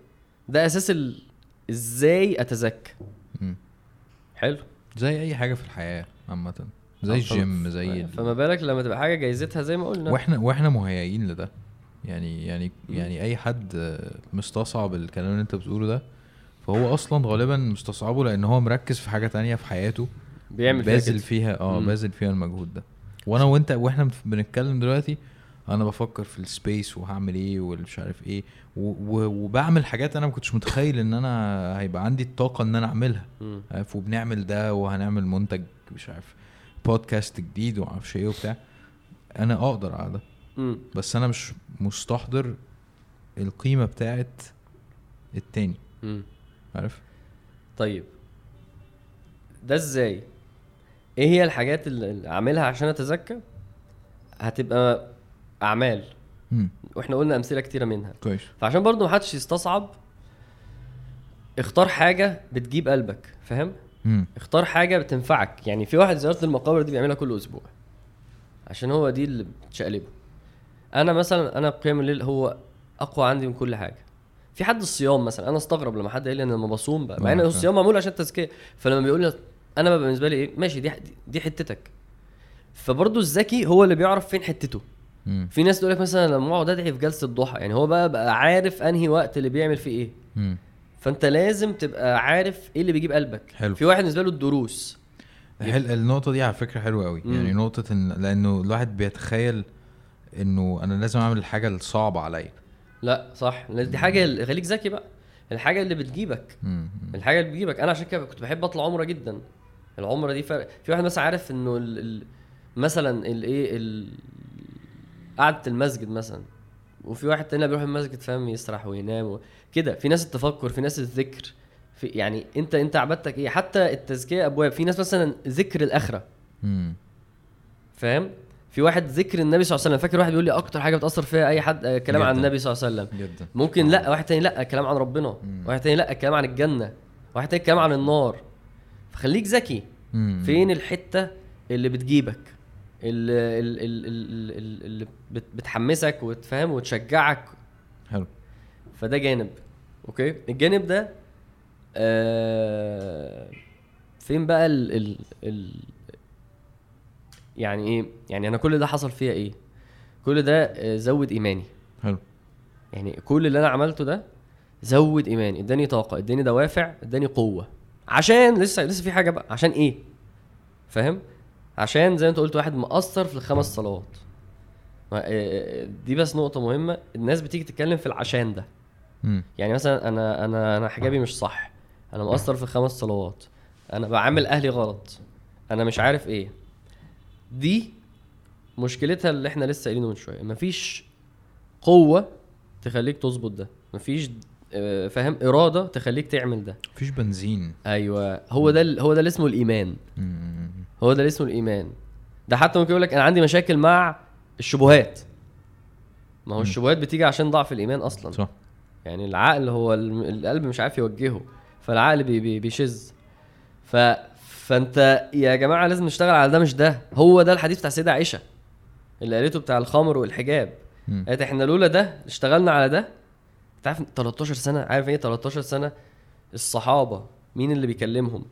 ده أساس ال... إزاي اتزكى. حلو. زي أي حاجة في الحياة عامة. زي آه، الجيم زي ال... فما بالك لما تبقى حاجة جايزتها زي ما قلنا. وإحنا وإحنا مهيئين لده. يعني يعني يعني أي حد آه، مستصعب الكلام اللي أنت بتقوله ده فهو أصلا غالبا مستصعبه لأن هو مركز في حاجة تانية في حياته. بيعمل باذل كده. فيها آه مم. باذل فيها المجهود ده. وأنا وأنت وإحنا بنتكلم دلوقتي أنا بفكر في السبيس وهعمل إيه والمش عارف إيه وبعمل حاجات أنا ما كنتش متخيل ان أنا هيبقى عندي الطاقة ان أنا اعملها. عارف؟ وبنعمل ده وهنعمل منتج مش عارف بودكاست جديد ومعرفش إيه وبتاع. أنا أقدر على ده. بس أنا مش مستحضر القيمة بتاعت التاني. عارف؟ طيب. ده إزاي؟ إيه هي الحاجات اللي اللي اعملها عشان اتزكى هتبقى أعمال. مم. وإحنا قلنا أمثلة كتيرة منها. كويس. فعشان برضو محدش يستصعب اختار حاجة بتجيب قلبك فاهم. اختار حاجة بتنفعك. يعني في واحد زيارة المقابر دي بيعملها كل أسبوع عشان هو دي اللي بتشقلبه. أنا مثلا أنا قيام الليل هو أقوى عندي من كل حاجة. في حد الصيام مثلا أنا استغرب لما حد يقول لي أنا لما بصوم بقى مع إن آه، الصيام معمول عشان التزكيه فلما بيقول لي أنا بقى بالنسبة لي إيه؟ ماشي دي دي حتتك. فبرضه الذكي هو اللي بيعرف فين حتته. مم. في ناس تقول لك مثلا لما أقعد أدعي في جلسة الضحى يعني هو بقى بقى عارف أنهي وقت اللي بيعمل فيه إيه. مم. فأنت لازم تبقى عارف إيه اللي بيجيب قلبك. حلو. في واحد بالنسبة له الدروس. حل... النقطة دي على فكرة حلوة قوي. مم. يعني نقطة إن لأنه الواحد بيتخيل إنه أنا لازم أعمل الحاجة الصعبة عليا. لا صح. دي حاجة خليك ذكي بقى. الحاجة اللي بتجيبك. مم. مم. الحاجة اللي بتجيبك. أنا عشان كده كنت بحب أطلع عمرة جدا. العمرة دي فرق. في واحد مثلا عارف إنه ال... ال... مثلا الايه ال... قعده المسجد مثلا وفي واحد تاني بيروح المسجد فاهم يسرح وينام و... كده. في ناس التفكر في ناس الذكر في يعني أنت أنت عبادتك إيه؟ حتى التزكية أبواب. في ناس مثلا ذكر الآخرة. فاهم؟ في واحد ذكر النبي صلى الله عليه وسلم. فاكر واحد بيقول لي أكتر حاجة بتأثر فيها أي حد؟ آه، كلام عن جداً. النبي صلى الله عليه وسلم. جدا. ممكن لا واحد تاني لا كلام عن ربنا. مم. واحد تاني لا كلام عن الجنة. واحد تاني كلام عن النار. فخليك ذكي. فين الحتة اللي بتجيبك؟ اللي, اللي, اللي, اللي بت- بتحمسك وتفهم وتشجعك. حلو. فده جانب أوكي؟ الجانب ده آه فين بقى ال ال ال يعني إيه؟ يعني أنا كل ده حصل فيها إيه؟ كل ده آه، زود إيماني. حلو. يعني كل اللي أنا عملته ده زود إيماني إداني طاقة إداني دوافع إداني قوة. عشان لسه لسه في حاجة بقى عشان إيه؟ فاهم؟ عشان زي ما انت قلت واحد مقصر في الخمس صلوات. ما- آه، آه، دي بس نقطة مهمة. الناس بتيجي تتكلم في العشان ده. مم. يعني مثلا أنا أنا أنا حجابي مش صح. أنا مقصر في الخمس صلوات. أنا بعامل أهلي غلط. أنا مش عارف إيه. دي مشكلتها اللي إحنا لسه قايلينه من شوية. مفيش قوة تخليك تظبط ده. مفيش فاهم؟ إرادة تخليك تعمل ده. مفيش بنزين. أيوه. هو ده هو ده اللي اسمه الإيمان. هو ده اللي اسمه الإيمان. ده حتى ممكن يقول لك أنا عندي مشاكل مع الشبهات. ما هو. الشبهات بتيجي عشان ضعف الإيمان أصلا. صح. يعني العقل هو القلب مش عارف يوجهه. فالعقل بي بي بيشز. ف فأنت يا جماعة لازم نشتغل على ده مش ده. هو ده الحديث بتاع السيده عائشه اللي قالته بتاع الخمر والحجاب. قالت إحنا لولا ده اشتغلنا على ده انت عارف 13 سنة عارف إيه 13 سنة؟ الصحابة مين اللي بيكلمهم؟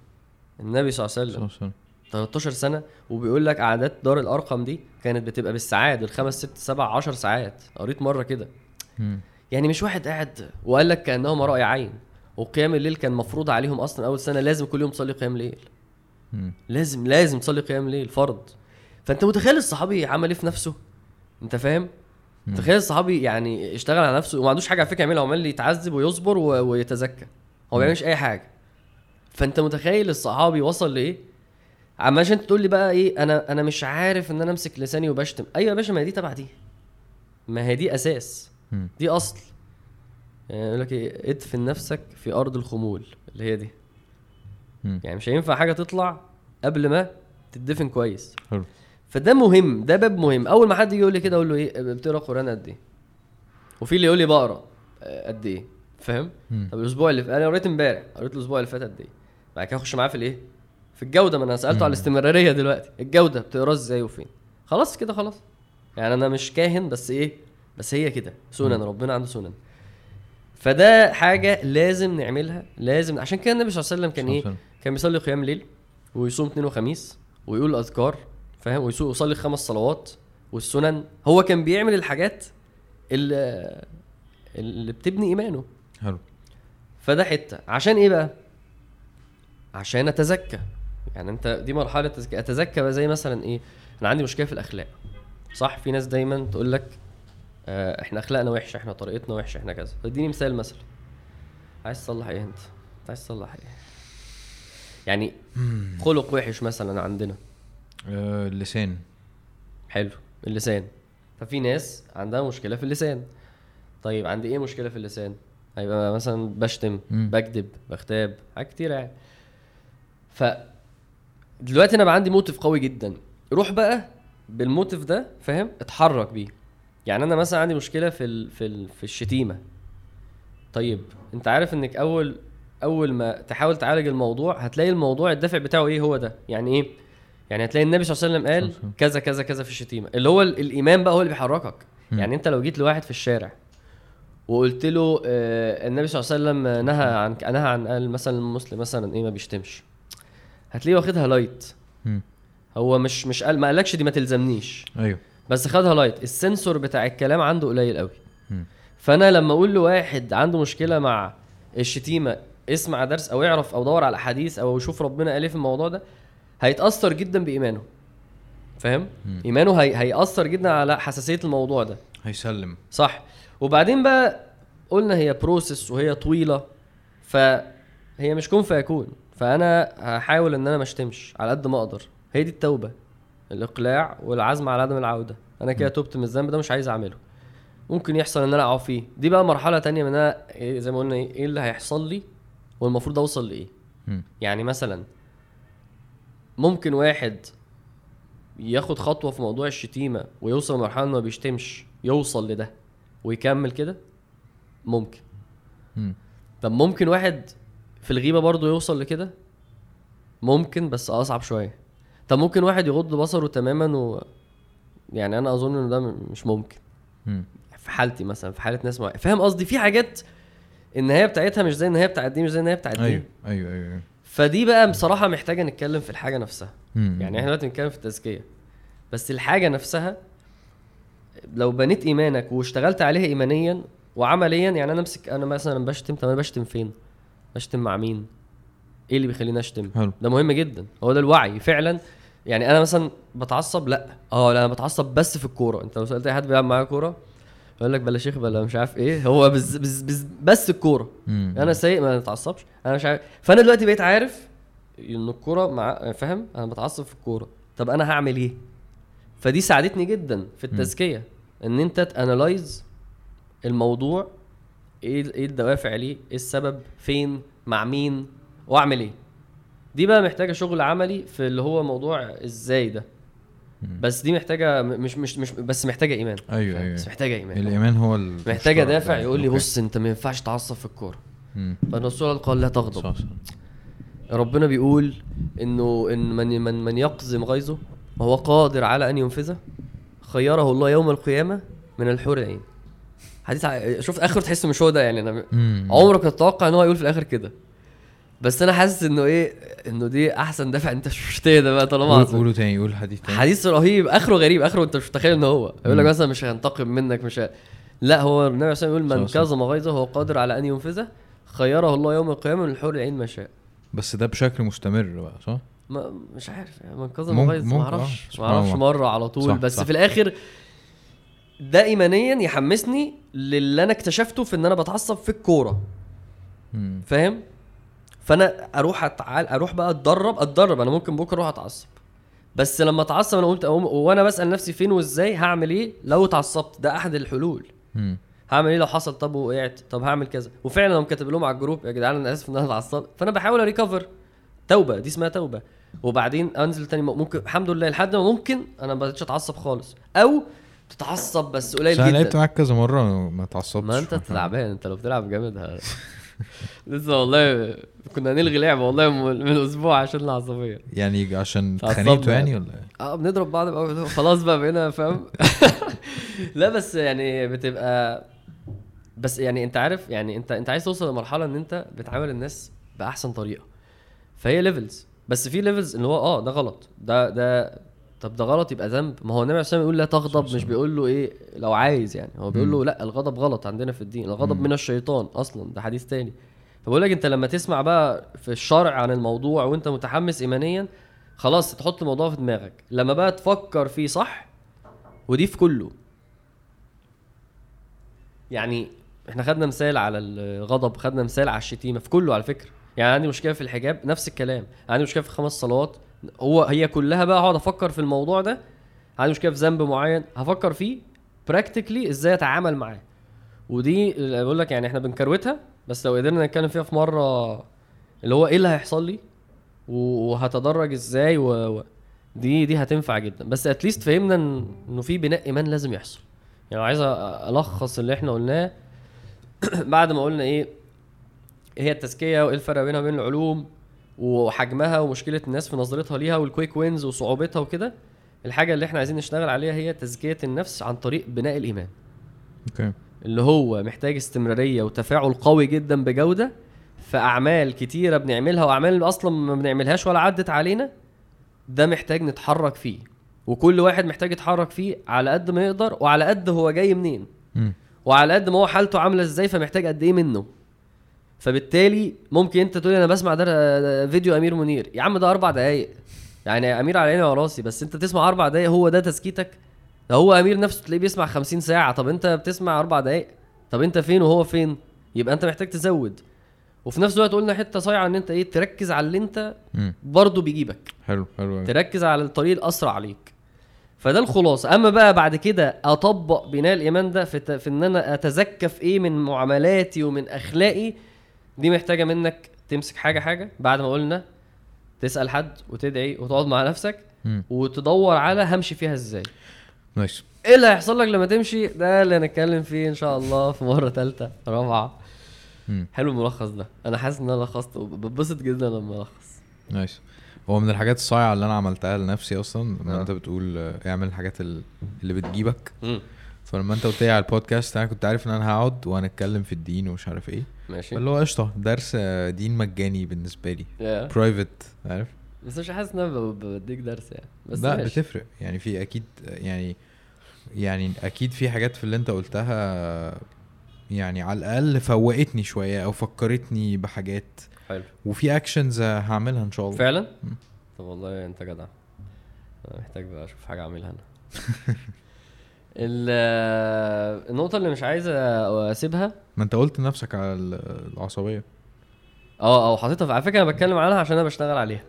النبي صلى الله عليه وسلم. صح، صح. 13 سنة وبيقول لك قعدات دار الأرقم دي كانت بتبقى بالساعات بالخمس ست سبع 10 ساعات. قريت مرة كده. يعني مش واحد قاعد وقال لك كأنهم رأي عين. وقيام الليل كان مفروض عليهم أصلا أول سنة لازم كل يوم تصلي قيام ليل. لازم لازم تصلي قيام ليل فرض. فأنت متخيل الصحابي عمل إيه في نفسه؟ أنت فاهم. تخيل الصحابي يعني اشتغل على نفسه وما عندوش حاجة على فكرة يعملها هو عمال يتعذب ويصبر و... ويتزكى هو ما بيعملش أي حاجة. فأنت متخيل الصحابي وصل لإيه؟ عمال عشان تقول لي بقى إيه أنا أنا مش عارف إن أنا أمسك لساني وبشتم. أيوه يا باشا ما هي دي تبع دي. ما هي دي أساس. دي أصل. يعني يقول لك إيه ادفن نفسك في أرض الخمول اللي هي دي. يعني مش هينفع حاجة تطلع قبل ما تدفن كويس. حلو. فده مهم ده باب مهم. أول ما حد يجي يقول لي كده أقول له إيه؟ بتقرأ قرآن قد إيه؟ وفي اللي يقول لي بقرأ آه، قد إيه؟ فاهم؟ مم. طب الأسبوع اللي ف... أنا قريت إمبارح قريت الأسبوع اللي فات قد إيه؟ بعد كده أخش معاه في الإيه؟ في الجودة. ما أنا سألته على الاستمرارية دلوقتي. الجودة بتقراه إزاي وفين؟ خلاص كده خلاص. يعني أنا مش كاهن بس إيه؟ بس هي كده. سنن ربنا عنده سنن. فده حاجة لازم نعملها لازم عشان كده النبي صلى الله عليه وسلم كان إيه. كان بيصلي قيام ليل ويصوم اثنين وخميس ويقول أذكار. فاهم؟ ويسوق يصلي خمس صلوات والسنن هو كان بيعمل الحاجات اللي اللي بتبني إيمانه. حلو. فده حتة. عشان إيه بقى؟ عشان أتزكى. يعني أنت دي مرحلة تزكية أتزكى بقى زي مثلا إيه؟ أنا عندي مشكلة في الأخلاق. صح؟ في ناس دايما تقول لك آه إحنا أخلاقنا وحشة إحنا طريقتنا وحشة إحنا كذا. فاديني مثال مثلا. عايز تصلح إيه أنت؟ عايز تصلح إيه؟ يعني خلق وحش مثلا عندنا. آه، اللسان. حلو. اللسان. ففي ناس عندها مشكلة في اللسان. طيب عندي إيه مشكلة في اللسان؟ هيبقى مثلا بشتم مم. بكذب بغتاب حاجات كتير يعني. ف دلوقتي أنا بقى عندي موتيف قوي جدا. روح بقى بالموتيف ده فاهم؟ اتحرك بيه. يعني أنا مثلا عندي مشكلة في ال... في ال... في الشتيمة. طيب أنت عارف إنك أول أول ما تحاول تعالج الموضوع هتلاقي الموضوع الدافع بتاعه إيه؟ هو ده. يعني إيه؟ يعني هتلاقي النبي صلى الله عليه وسلم. قال كذا كذا كذا في الشتيمة اللي هو ال- الإيمان بقى هو اللي بيحركك مم. يعني انت لو جيت لواحد في الشارع وقلت له آه النبي صلى الله عليه وسلم نهى عن نهى عن قال مثلا المسلم مثلا إيه ما بيشتمش هتلاقيه واخدها light مم. هو مش مش قال ما قالكش دي ما تلزمنيش أيوه بس خدها light ال sensor بتاع الكلام عنده قليل قوي مم. فأنا لما أقول لواحد عنده مشكلة مع الشتيمة اسمع درس أو يعرف أو دور على حديث أو يشوف ربنا قال إيه في الموضوع ده هيتأثر جدا بإيمانه. فاهم. إيمانه هي... هيأثر جدا على حساسية الموضوع ده. هيسلم. صح. وبعدين بقى قلنا هي process وهي طويلة فهي مش كون فيكون. فأنا هحاول إن أنا ما أشتمش على قد ما أقدر. هي دي التوبة الإقلاع والعزم على عدم العودة. أنا كده تبت من الذنب ده مش عايز أعمله. ممكن يحصل إن أنا أقع فيه. دي بقى مرحلة تانية من أنا إيه زي ما قلنا إيه إيه اللي هيحصل لي والمفروض أوصل لإيه. يعني مثلا ممكن واحد ياخد خطوة في موضوع الشتيمة ويوصل لمرحلة إنه ما بيشتمش يوصل لده ويكمل كده؟ ممكن. مم. طب ممكن واحد في الغيبة برضه يوصل لكده؟ ممكن بس أصعب شوية. طب ممكن واحد يغض بصره تماما و يعني أنا أظن ان ده م- مش ممكن. مم. في حالتي مثلا في حالة ناس معينه فاهم قصدي؟ في حاجات النهاية بتاعتها مش زي النهاية بتاعت دي مش زي النهاية بتاعت دي أيوه أيوه أيوه أيوة. فدي بقى بصراحة محتاجة نتكلم في الحاجة نفسها مم. يعني إحنا دلوقتي بنتكلم في التزكية بس الحاجة نفسها لو بنيت إيمانك واشتغلت عليها ايمانيا وعمليا يعني أنا أمسك أنا مثلا بشتم طب أنا بشتم فين؟ بشتم مع مين؟ إيه اللي بيخليني أشتم؟ حلو ده مهم جدا هو ده الوعي فعلا يعني أنا مثلا بتعصب لأ آه لأ أنا بتعصب بس في الكورة أنت لو سألت أي حد بيلعب معايا كورة يقول لك بلا شيخ بلا مش عارف إيه. هو بز بز بز بس الكورة. مم. أنا سايق ما اتعصبش أنا مش عارف. فأنا دلوقتي بقيت عارف إن الكورة مع فاهم؟ أنا بتعصب في الكورة. طب أنا هعمل إيه؟ فدي ساعدتني جدا في التزكية. إن أنت تانلايز الموضوع إيه إيه الدوافع ليه؟ إيه السبب؟ فين؟ مع مين؟ وأعمل إيه؟ دي بقى محتاجة شغل عملي في اللي هو موضوع إزاي ده. بس دي محتاجة مش مش مش بس محتاجة إيمان أيوه؟ أيوه بس محتاجة إيمان الإيمان هو محتاجة دافع ده. يقول لي. بص أنت ما ينفعش تعصب في الكورة. فالرسول قال لا تغضب صح صح ربنا بيقول إنه إن من من من يقزم غيظه وهو قادر على أن ينفذه خيره الله يوم القيامة من الحور العين حديث شوف آخره تحس مش هو ده يعني أنا. عمرك ما تتوقع إن هو يقول في الآخر كده بس أنا حاسس إنه إيه إنه دي أحسن دافع أنت مش ده بقى طالما قول-. قولوا تاني قول حديث تاني حديث رهيب آخره غريب آخره أنت مش متخيل ان هو يقول لك. مثلا مش هينتقم منك مش ه... لا هو النبي عليه الصلاه والسلام يقول من. كظم غيظه وهو قادر على أن ينفذه خيره الله يوم القيامة من الحور العين ما شاء بس ده بشكل مستمر بقى صح؟ ما مش عارف يعني من كظم ممكن- غيظ ممكن، ما آه. أعرفش ما سبحان أعرفش. مرة على طول صح، بس صح. في الآخر ده ايمانيا يحمسني للي أنا اكتشفته في إن أنا بتعصب في الكورة. فاهم فانا أروح أتعال أروح بقى اتدرب اتدرب. أنا ممكن بكره أروح اتعصب. بس لما اتعصب أنا قلت وأنا بسأل نفسي فين وازاي هعمل إيه لو اتعصبت؟ ده احد الحلول. هعمل إيه لو حصل؟ طب وقعت طب هعمل كذا. وفعلا أنا كاتب لهم على الجروب يا جدعان أنا آسف إن أنا اتعصبت فأنا بحاول اريكفر توبة دي اسمها توبة. وبعدين أنزل تاني ممكن الحمد لله لحد ما ممكن أنا ما بقتش أتعصب خالص. أو تتعصب بس قليل بس أنا لعبت جدا معاك كذا مرة ما اتعصبتش ما انت. تعبان أنت لو بتلعب جامد. لسه والله كنا هنلغي لعبة والله من أسبوع عشان العصبية. يعني عشان اتخانقتوا يعني يعني. ولا إيه؟ آه بنضرب بعض بقى خلاص بقى بقينا فاهم؟ لا بس يعني بتبقى بس يعني أنت عارف يعني انت أنت عايز توصل لمرحلة إن أنت بتعامل الناس بأحسن طريقة. فهي levels بس في levels اللي هو آه ده غلط. ده ده طب ده غلط يبقى ذنب. ما هو النبي عليه الصلاة والسلام يقول لا تغضب مش. بيقول له إيه لو عايز يعني. هو بيقول. له لا الغضب غلط عندنا في الدين الغضب. من الشيطان أصلا. ده حديث تاني. فبقول لك أنت لما تسمع بقى في الشرع عن الموضوع وأنت متحمس ايمانيا خلاص تحط الموضوع في دماغك. لما بقى تفكر فيه صح ودي في كله. يعني إحنا خدنا مثال على الغضب خدنا مثال على الشتيمة في كله على فكرة. يعني عندي مشكلة في الحجاب نفس الكلام. عندي مشكلة في خمس صلوات هو هي كلها بقى هقعد أفكر في الموضوع ده عندي مشكلة في ذنب معين هفكر فيه براكتيكلي إزاي اتعامل معاه. ودي بقول لك يعني إحنا بنكروتها بس لو قدرنا نتكلم فيها في مرة اللي هو إيه اللي هيحصل لي وهتدرج إزاي و... دي دي هتنفع جدا. بس at least فهمنا إنه في بناء إيمان لازم يحصل. يعني عايز ألخص اللي إحنا قلناه بعد ما قلنا إيه هي التزكية وإيه الفرق بينها وبين العلوم. وحجمها ومشكلة الناس في نظرتها ليها وال quick wins وصعوبتها وكده الحاجة اللي إحنا عايزين نشتغل عليها هي تزكية النفس عن طريق بناء الإيمان. أوكي. اللي هو محتاج استمرارية وتفاعل قوي جدا بجودة في أعمال كتيرة بنعملها وأعمال أصلا ما بنعملهاش ولا عدت علينا ده محتاج نتحرك فيه. وكل واحد محتاج يتحرك فيه على قد ما يقدر وعلى قد هو جاي منين. مم. وعلى قد ما هو حالته عاملة إزاي فمحتاج قد إيه منه. فبالتالي ممكن انت تقول أنا بسمع ده فيديو امير منير. يا عم ده أربع دقايق. يعني امير على عيني وعلى راسي بس انت تسمع أربع دقايق هو ده تسكيتك ده هو امير نفسه تلاقيه بيسمع 50 ساعة. طب انت بتسمع أربع دقايق؟ طب انت فين وهو فين؟ يبقى انت محتاج تزود. وفي نفس الوقت قلنا حتة صايعة ان انت إيه تركز على اللي انت. برضه بيجيبك. حلو حلو. تركز على الطريق الأسرع عليك. فده الخلاصة. أما بقى بعد كده أطبق بناء الإيمان ده في, في إن أنا اتزكى في إيه من معاملاتي ومن أخلاقي دي محتاجة منك تمسك حاجة حاجة بعد ما قلنا تسأل حد وتدعي وتقعد مع نفسك. وتدور على همشي فيها إزاي. nice إيه اللي هيحصل لك لما تمشي؟ ده اللي هنتكلم فيه إن شاء الله في مرة ثالثه رابعة. حلو الملخص ده. أنا حاسس إن أنا لخصت وبتبسط جدا لما ألخص. nice هو من الحاجات الصايعة اللي أنا عملتها لنفسي أصلا لما. أنت بتقول آه، اعمل الحاجات ال- اللي بتجيبك. فلما أنت قلت لي على البودكاست أنا كنت عارف إن أنا هقعد وهنتكلم في الدين ومش عارف إيه. ماشي. اللي هو قشطة درس آه، دين مجاني بالنسبة لي. private عارف؟ بس مش حاسس إن أنا بديك درس يعني. بس لا ماشي. بتفرق. يعني في أكيد يعني يعني أكيد في حاجات في اللي أنت قلتها يعني على الأقل فوقتني شوية أو فكرتني بحاجات. حلو. وفي actions هعملها إن شاء الله. فعلا؟ مم. طب والله أنت جدع. أنا محتاج بقى أشوف حاجة أعملها أنا. ال- النقطة اللي مش عايز أسيبها. ما انت قلت لنفسك على ال- العصبية. آه أو حاططها في- على فكرة أنا بتكلم عنها عشان أنا بشتغل عليها.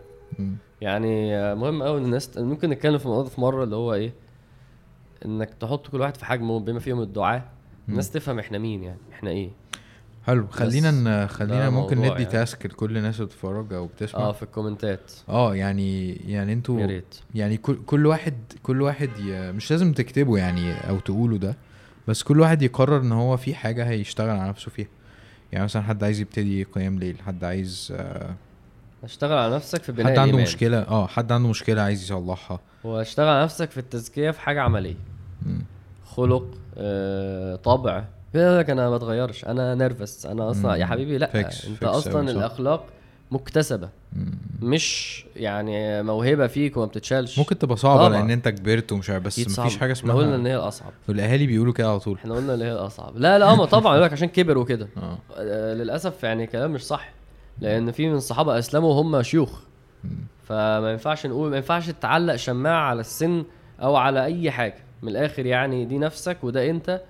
يعني مهم قوي إن الناس ممكن نتكلم في الموضوع في مرة اللي هو إيه إنك تحط كل واحد في حجمه بما فيهم الدعاة الناس تفهم إحنا مين يعني إحنا إيه. حلو. خلينا ن... خلينا ممكن ندي يعني. تاسك لكل الناس اللي بتتفرج أو بتسمع. آه في الكومنتات. آه يعني يعني أنتوا يا ريت. يعني كل كل واحد كل واحد ي... مش لازم تكتبه يعني أو تقوله ده بس كل واحد يقرر إن هو في حاجة هيشتغل على نفسه فيها. يعني مثلا حد عايز يبتدي قيام ليل حد عايز آه، اشتغل على نفسك في بناء حد عنده الإيمان. مشكلة آه حد عنده مشكلة عايز يصلحها. واشتغل على نفسك في التزكية في حاجة عملية. مم. خلق آه، طبع لك أنا ما بتغيرش. أنا nervous أنا أصلا مم. يا حبيبي لأ fix- أنت fixed أصلا. الأخلاق مكتسبة. مم. مش يعني موهبة فيك وما بتتشالش. ممكن تبقى صعبة طبعا. لأن أنت كبرت ومش عارف بس مفيش. حاجة إحنا قلنا إن اسمها هي الأصعب. والأهالي بيقولوا كده على طول. إحنا قلنا إن هي الأصعب. لا لا ما طبعا يقول لك عشان كبر وكده آه. آه، للأسف يعني كلام مش صح. لأن في من الصحابه أسلموا وهم شيوخ. فما ينفعش نقول ما ينفعش تعلق شماعة على السن أو على أي حاجة. من الآخر يعني دي نفسك وده أنت.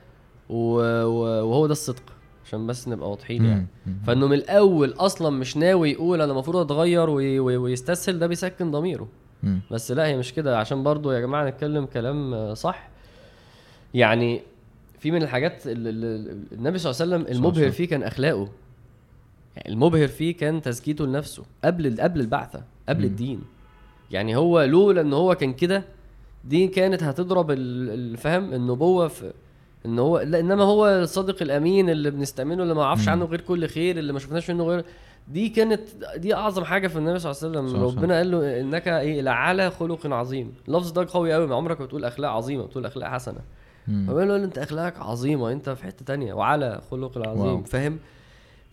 وهو ده الصدق عشان بس نبقى واضحين يعني. فإنه من الأول أصلا مش ناوي يقول أنا المفروض أتغير وي- وي- ويستسهل ده بيسكن ضميره. بس لا هي مش كده عشان برضو يا جماعة نتكلم كلام صح يعني في من الحاجات ال- ال- النبي صلى الله عليه وسلم المبهر. فيه كان أخلاقه يعني المبهر فيه كان تزكيته لنفسه قبل قبل البعثة قبل مم. الدين يعني هو لولا إن هو كان كده دي كانت هتضرب ال- الفهم النبوة في إن هو لا إنما هو الصادق الأمين اللي بنستأمنه اللي ما نعرفش مم. عنه غير كل خير اللي ما شفناش منه غير دي كانت دي أعظم حاجة في النبي صلى الله عليه وسلم. ربنا قال له إنك إيه لعلى خلق عظيم. اللفظ ده قوي قوي ما عمرك ما بتقول أخلاق عظيمة بتقول أخلاق حسنة. فبيقول له أنت أخلاقك عظيمة أنت في حتة تانية وعلى خلق. العظيم فاهم؟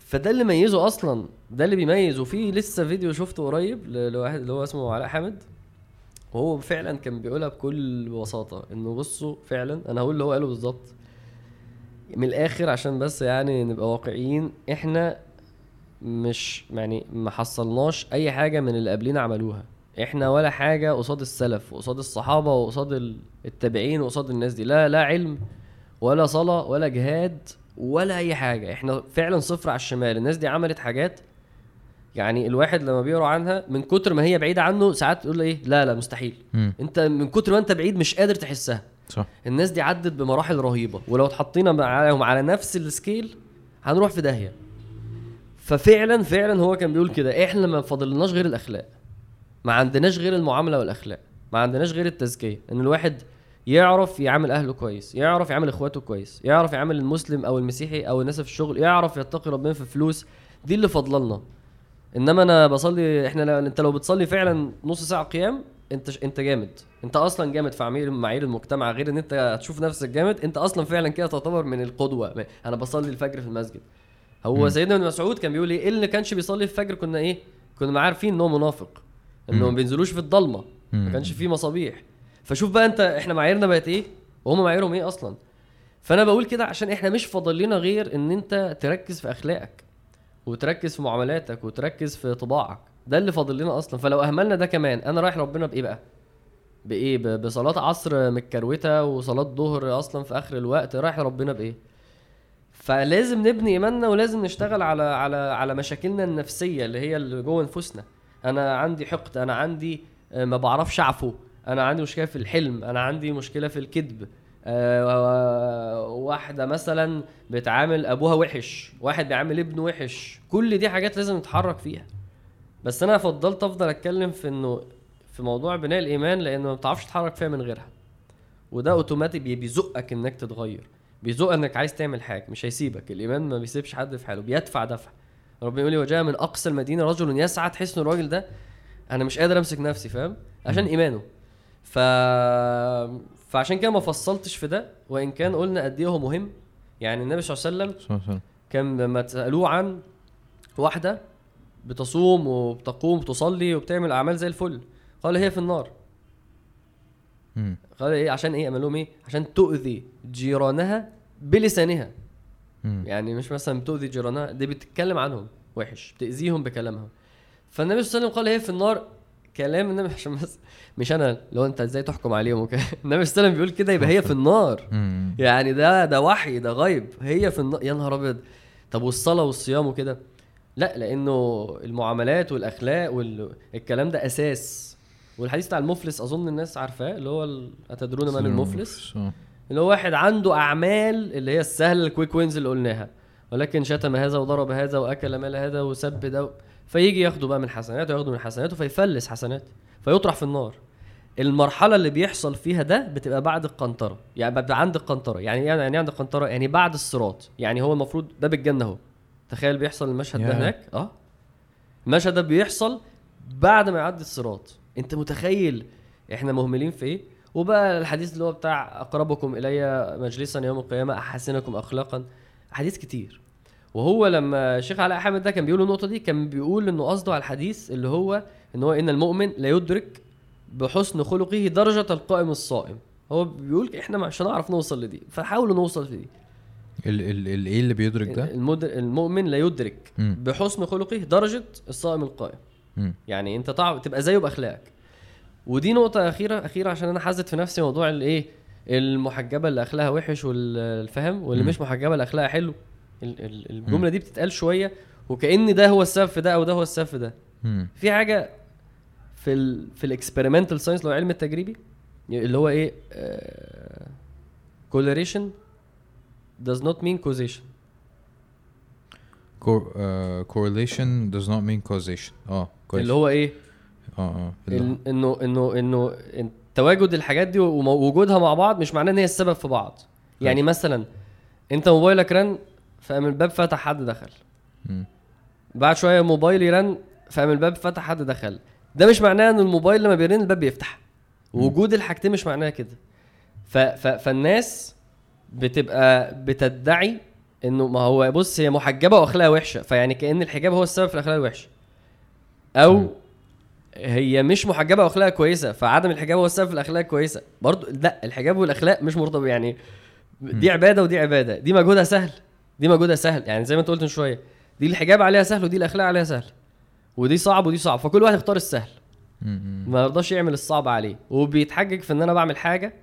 فده اللي ميزه أصلا ده اللي بيميز وفي لسه فيديو شفته قريب لواحد اللي هو اسمه علاء حامد. وهو فعلا كان بيقولها بكل بساطة إنه بصوا فعلا أنا هقول اللي هو قاله بالظبط. من الآخر عشان بس يعني نبقى واقعيين إحنا مش يعني ما حصلناش أي حاجة من اللي قبلنا عملوها. إحنا ولا حاجة قصاد السلف وقصاد الصحابة وقصاد ال- التابعين وقصاد الناس دي. لا لا علم ولا صلاة ولا جهاد ولا أي حاجة. إحنا فعلا صفر على الشمال. الناس دي عملت حاجات يعني الواحد لما بيقرأ عنها من كتر ما هي بعيدة عنه ساعات يقول إيه؟ لا لا مستحيل. مم. أنت من كتر ما أنت بعيد مش قادر تحسها. صح. الناس دي عدت بمراحل رهيبة ولو اتحطينا معاهم على نفس السكيل هنروح في داهية. ففعلا فعلا هو كان بيقول كده إحنا ما فاضلناش غير الأخلاق. ما عندناش غير المعاملة والأخلاق. ما عندناش غير التزكية. إن الواحد يعرف يعامل أهله كويس يعرف يعامل إخواته كويس يعرف يعامل المسلم أو المسيحي أو الناس في الشغل يعرف يتقي ربنا في الفلوس دي اللي فاضلنا إنما أنا بصلي إحنا أنت لو بتصلي فعلا نص ساعة قيام انت ش... انت جامد. انت أصلا جامد في معايير معايير المجتمع غير ان انت هتشوف نفسك جامد انت أصلا فعلا كده تعتبر من القدوة. أنا بصلي الفجر في المسجد. هو مم. سيدنا ابن مسعود كان بيقول إيه؟ إيه اللي كانش بيصلي الفجر؟ كنا إيه؟ كنا عارفين إن هو منافق. انه. ما بينزلوش في الضلمة. ما. كانش فيه مصابيح. فشوف بقى انت إحنا معاييرنا بقت إيه؟ وهم معاييرهم إيه أصلا؟ فأنا بقول كده عشان إحنا مش فاضل لنا غير إن انت تركز في أخلاقك وتركز في معاملاتك وتركز في طباعك. ده اللي فاضل لنا أصلا. فلو أهملنا ده كمان أنا رايح ربنا بإيه بقى؟ بإيه؟ بصلاة عصر متكروتة وصلاة ظهر أصلا في آخر الوقت رايح ربنا بإيه؟ فلازم نبني إيماننا ولازم نشتغل على على على مشاكلنا النفسية اللي هي اللي جوه نفوسنا. أنا عندي حقد أنا عندي آه، ما بعرفش أعفو أنا عندي مشكلة في الحلم أنا عندي مشكلة في الكذب. آه، واحدة مثلا بتعامل أبوها وحش واحد بيعامل ابنه وحش. كل دي حاجات لازم نتحرك فيها. بس أنا فضلت أفضل أتكلم في إنه في موضوع بناء الإيمان لأنه ما بتعرفش تتحرك فيها من غيرها. وده اوتوماتيك بي- بيزقك إنك تتغير. بيزق إنك عايز تعمل حاجة مش هيسيبك. الإيمان ما بيسيبش حد في حاله بيدفع دفع. ربنا يقول لي وجاء من أقصى المدينة رجل يسعى تحس ان الراجل ده أنا مش قادر أمسك نفسي فاهم؟ عشان إيمانه. ف فعشان كده ما فصلتش في ده. وإن كان قلنا قد إيه هو مهم. يعني النبي صلى الله عليه وسلم كان لما تسالوه عن واحدة بتصوم وبتقوم وتصلي وبتعمل أعمال زي الفل. قال هي في النار. مم. قال إيه؟ عشان إيه؟ لهم إيه؟ عشان تؤذي جيرانها بلسانها. مم. يعني مش مثلا بتؤذي جيرانها دي بتتكلم عنهم. وحش. بتأذيهم بكلامها فالنبي صلى الله عليه وسلم قال هي في النار. كلام النبي عشان بس مش أنا لو أنت إزاي تحكم عليهم وكده. النبي صلى الله عليه وسلم بيقول كده يبقى هي في النار. يعني ده ده وحي ده غيب. هي في النار. يا نهار أبيض. طب والصلاة والصيام وكده؟ لا لأنه المعاملات والأخلاق والكلام ده أساس. والحديث بتاع المفلس أظن الناس عارفاه اللي هو أتدرون من المفلس. اللي هو واحد عنده أعمال اللي هي السهله ال quick wins اللي قلناها. ولكن شتم هذا وضرب هذا وأكل مال هذا وسب ده فيجي ياخده بقى من حسناته ياخده من حسناته فيفلس حسناته فيطرح في النار. المرحلة اللي بيحصل فيها ده بتبقى بعد القنطرة يعني ببقى عند القنطرة. يعني إيه يعني إيه عند القنطرة؟ يعني بعد الصراط. يعني هو المفروض باب الجنة أهو. تخيل بيحصل المشهد ده ياه. هناك؟ آه. المشهد ده بيحصل بعد ما يعدي الصراط. أنت متخيل إحنا مهملين في إيه؟ وبقى الحديث اللي هو بتاع أقربكم إلي مجلسا يوم القيامة أحسنكم اخلاقا. حديث كتير. وهو لما الشيخ علاء حامد ده كان بيقول النقطة دي كان بيقول إنه قصده على الحديث اللي هو إن هو إن المؤمن لا يدرك بحسن خلقه درجة القائم الصائم. هو بيقول إحنا مش هنعرف نوصل لدي. فحاولوا نوصل لدي ال ال ال إيه اللي بيدرك ده؟ المؤمن لا يدرك. بحسن خلقه درجة الصائم القائم. يعني أنت طع... تبقى زيه بأخلاقك ودي نقطة أخيرة أخيرة عشان أنا حازت في نفسي موضوع الايه المحجبة اللي أخلاقها وحش والفهم واللي. مش محجبة اللي أخلاقها حلو ال- ال- الجملة دي بتتقال شوية وكأن ده هو السبب في ده أو ده هو السبب في ده. في حاجة في ال في ال experimental science اللي هو العلم التجريبي اللي هو إيه correlation does not mean causation. Cor- uh, correlation does not mean causation. آه كويس. اللي هو إيه؟ آه آه انه انه إنه تواجد الحاجات دي ووجودها مع بعض مش معناه إن هي السبب في بعض. يعني مثلا أنت موبايلك رن فقام الباب فتح حد دخل. مم. بعد شوية موبايلي رن فقام الباب فتح حد دخل. ده مش معناه إن الموبايل لما بيرن الباب بيفتح. وجود الحاجتين مش معناها كده. ف ف فالناس بتبقى بتدعي إنه ما هو بص هي محجبة وأخلاقها وحشة. فيعني كأن الحجاب هو السبب في الأخلاق الوحشة. أو. هي مش محجبة وأخلاقها كويسة فعدم الحجاب هو السبب في الأخلاق الكويسة. برضو لا الحجاب والأخلاق مش مرتبط يعني دي عبادة ودي عبادة. دي مجهودها سهل. دي مجهودها سهل. يعني زي ما أنت قلت من شوية دي الحجاب عليها سهل ودي الأخلاق عليها سهل. ودي صعب ودي صعب. فكل واحد يختار السهل. ما يرضاش يعمل الصعب عليه. وبيتحجج في إن أنا بعمل حاجة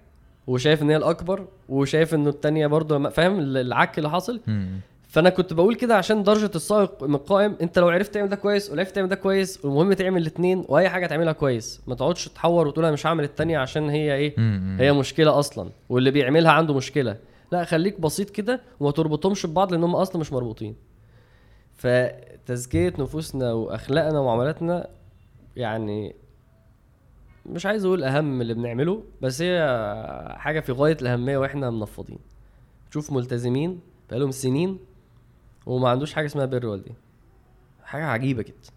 وشايف إن هي الأكبر وشايف إنه التانية برضه فاهم؟ العك اللي حاصل. فأنا كنت بقول كده عشان درجة السائق من القائم أنت لو عرفت تعمل ده كويس ولو عرفت تعمل ده كويس والمهم تعمل الاثنين وأي حاجة تعملها كويس ما تقعدش تحور وتقول أنا مش هعمل التانية عشان هي إيه. هي مشكلة أصلا واللي بيعملها عنده مشكلة. لا خليك بسيط كده وما تربطهمش ببعض لأن هم أصلا مش مربوطين. فتزكية نفوسنا وأخلاقنا ومعاملاتنا يعني مش عايز أقول أهم اللي بنعمله بس هي حاجة في غاية الأهمية وإحنا منفضين. تشوف ملتزمين بقالهم سنين وما عندوش حاجة اسمها بر والدين. حاجة عجيبة جدا.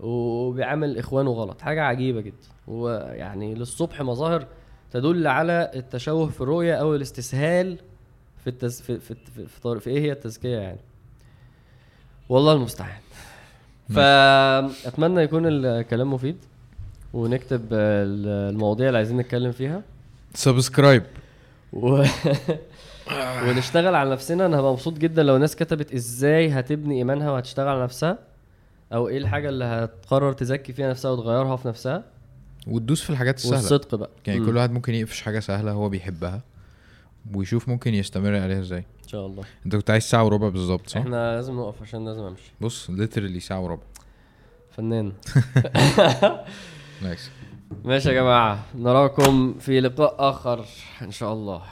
وبيعامل إخوانه غلط. حاجة عجيبة جدا. ويعني للصبح مظاهر تدل على التشوه في الرؤية أو الاستسهال في التز... في في, في, في. في إيه هي التزكية يعني. والله المستعان. فاتمنى يكون الكلام مفيد. ونكتب ال- المواضيع اللي عايزين نتكلم فيها. سبسكرايب. و... ونشتغل على نفسنا. أنا هبقى مبسوط جدا لو الناس كتبت إزاي هتبني إيمانها وهتشتغل على نفسها أو إيه الحاجة اللي هتقرر تزكي فيها نفسها وتغيرها في نفسها. وتدوس في الحاجات السهلة. والصدق بقى. يعني مم. كل واحد ممكن يقفش حاجة سهلة هو بيحبها ويشوف ممكن يستمر عليها إزاي. إن شاء الله. أنت كنت عايز ساعة وربع بالظبط صح؟ إحنا لازم نقف عشان لازم أمشي. بص literally ساعة وربع. فنان. nice ماشي يا جماعة نراكم في لقاء آخر إن شاء الله.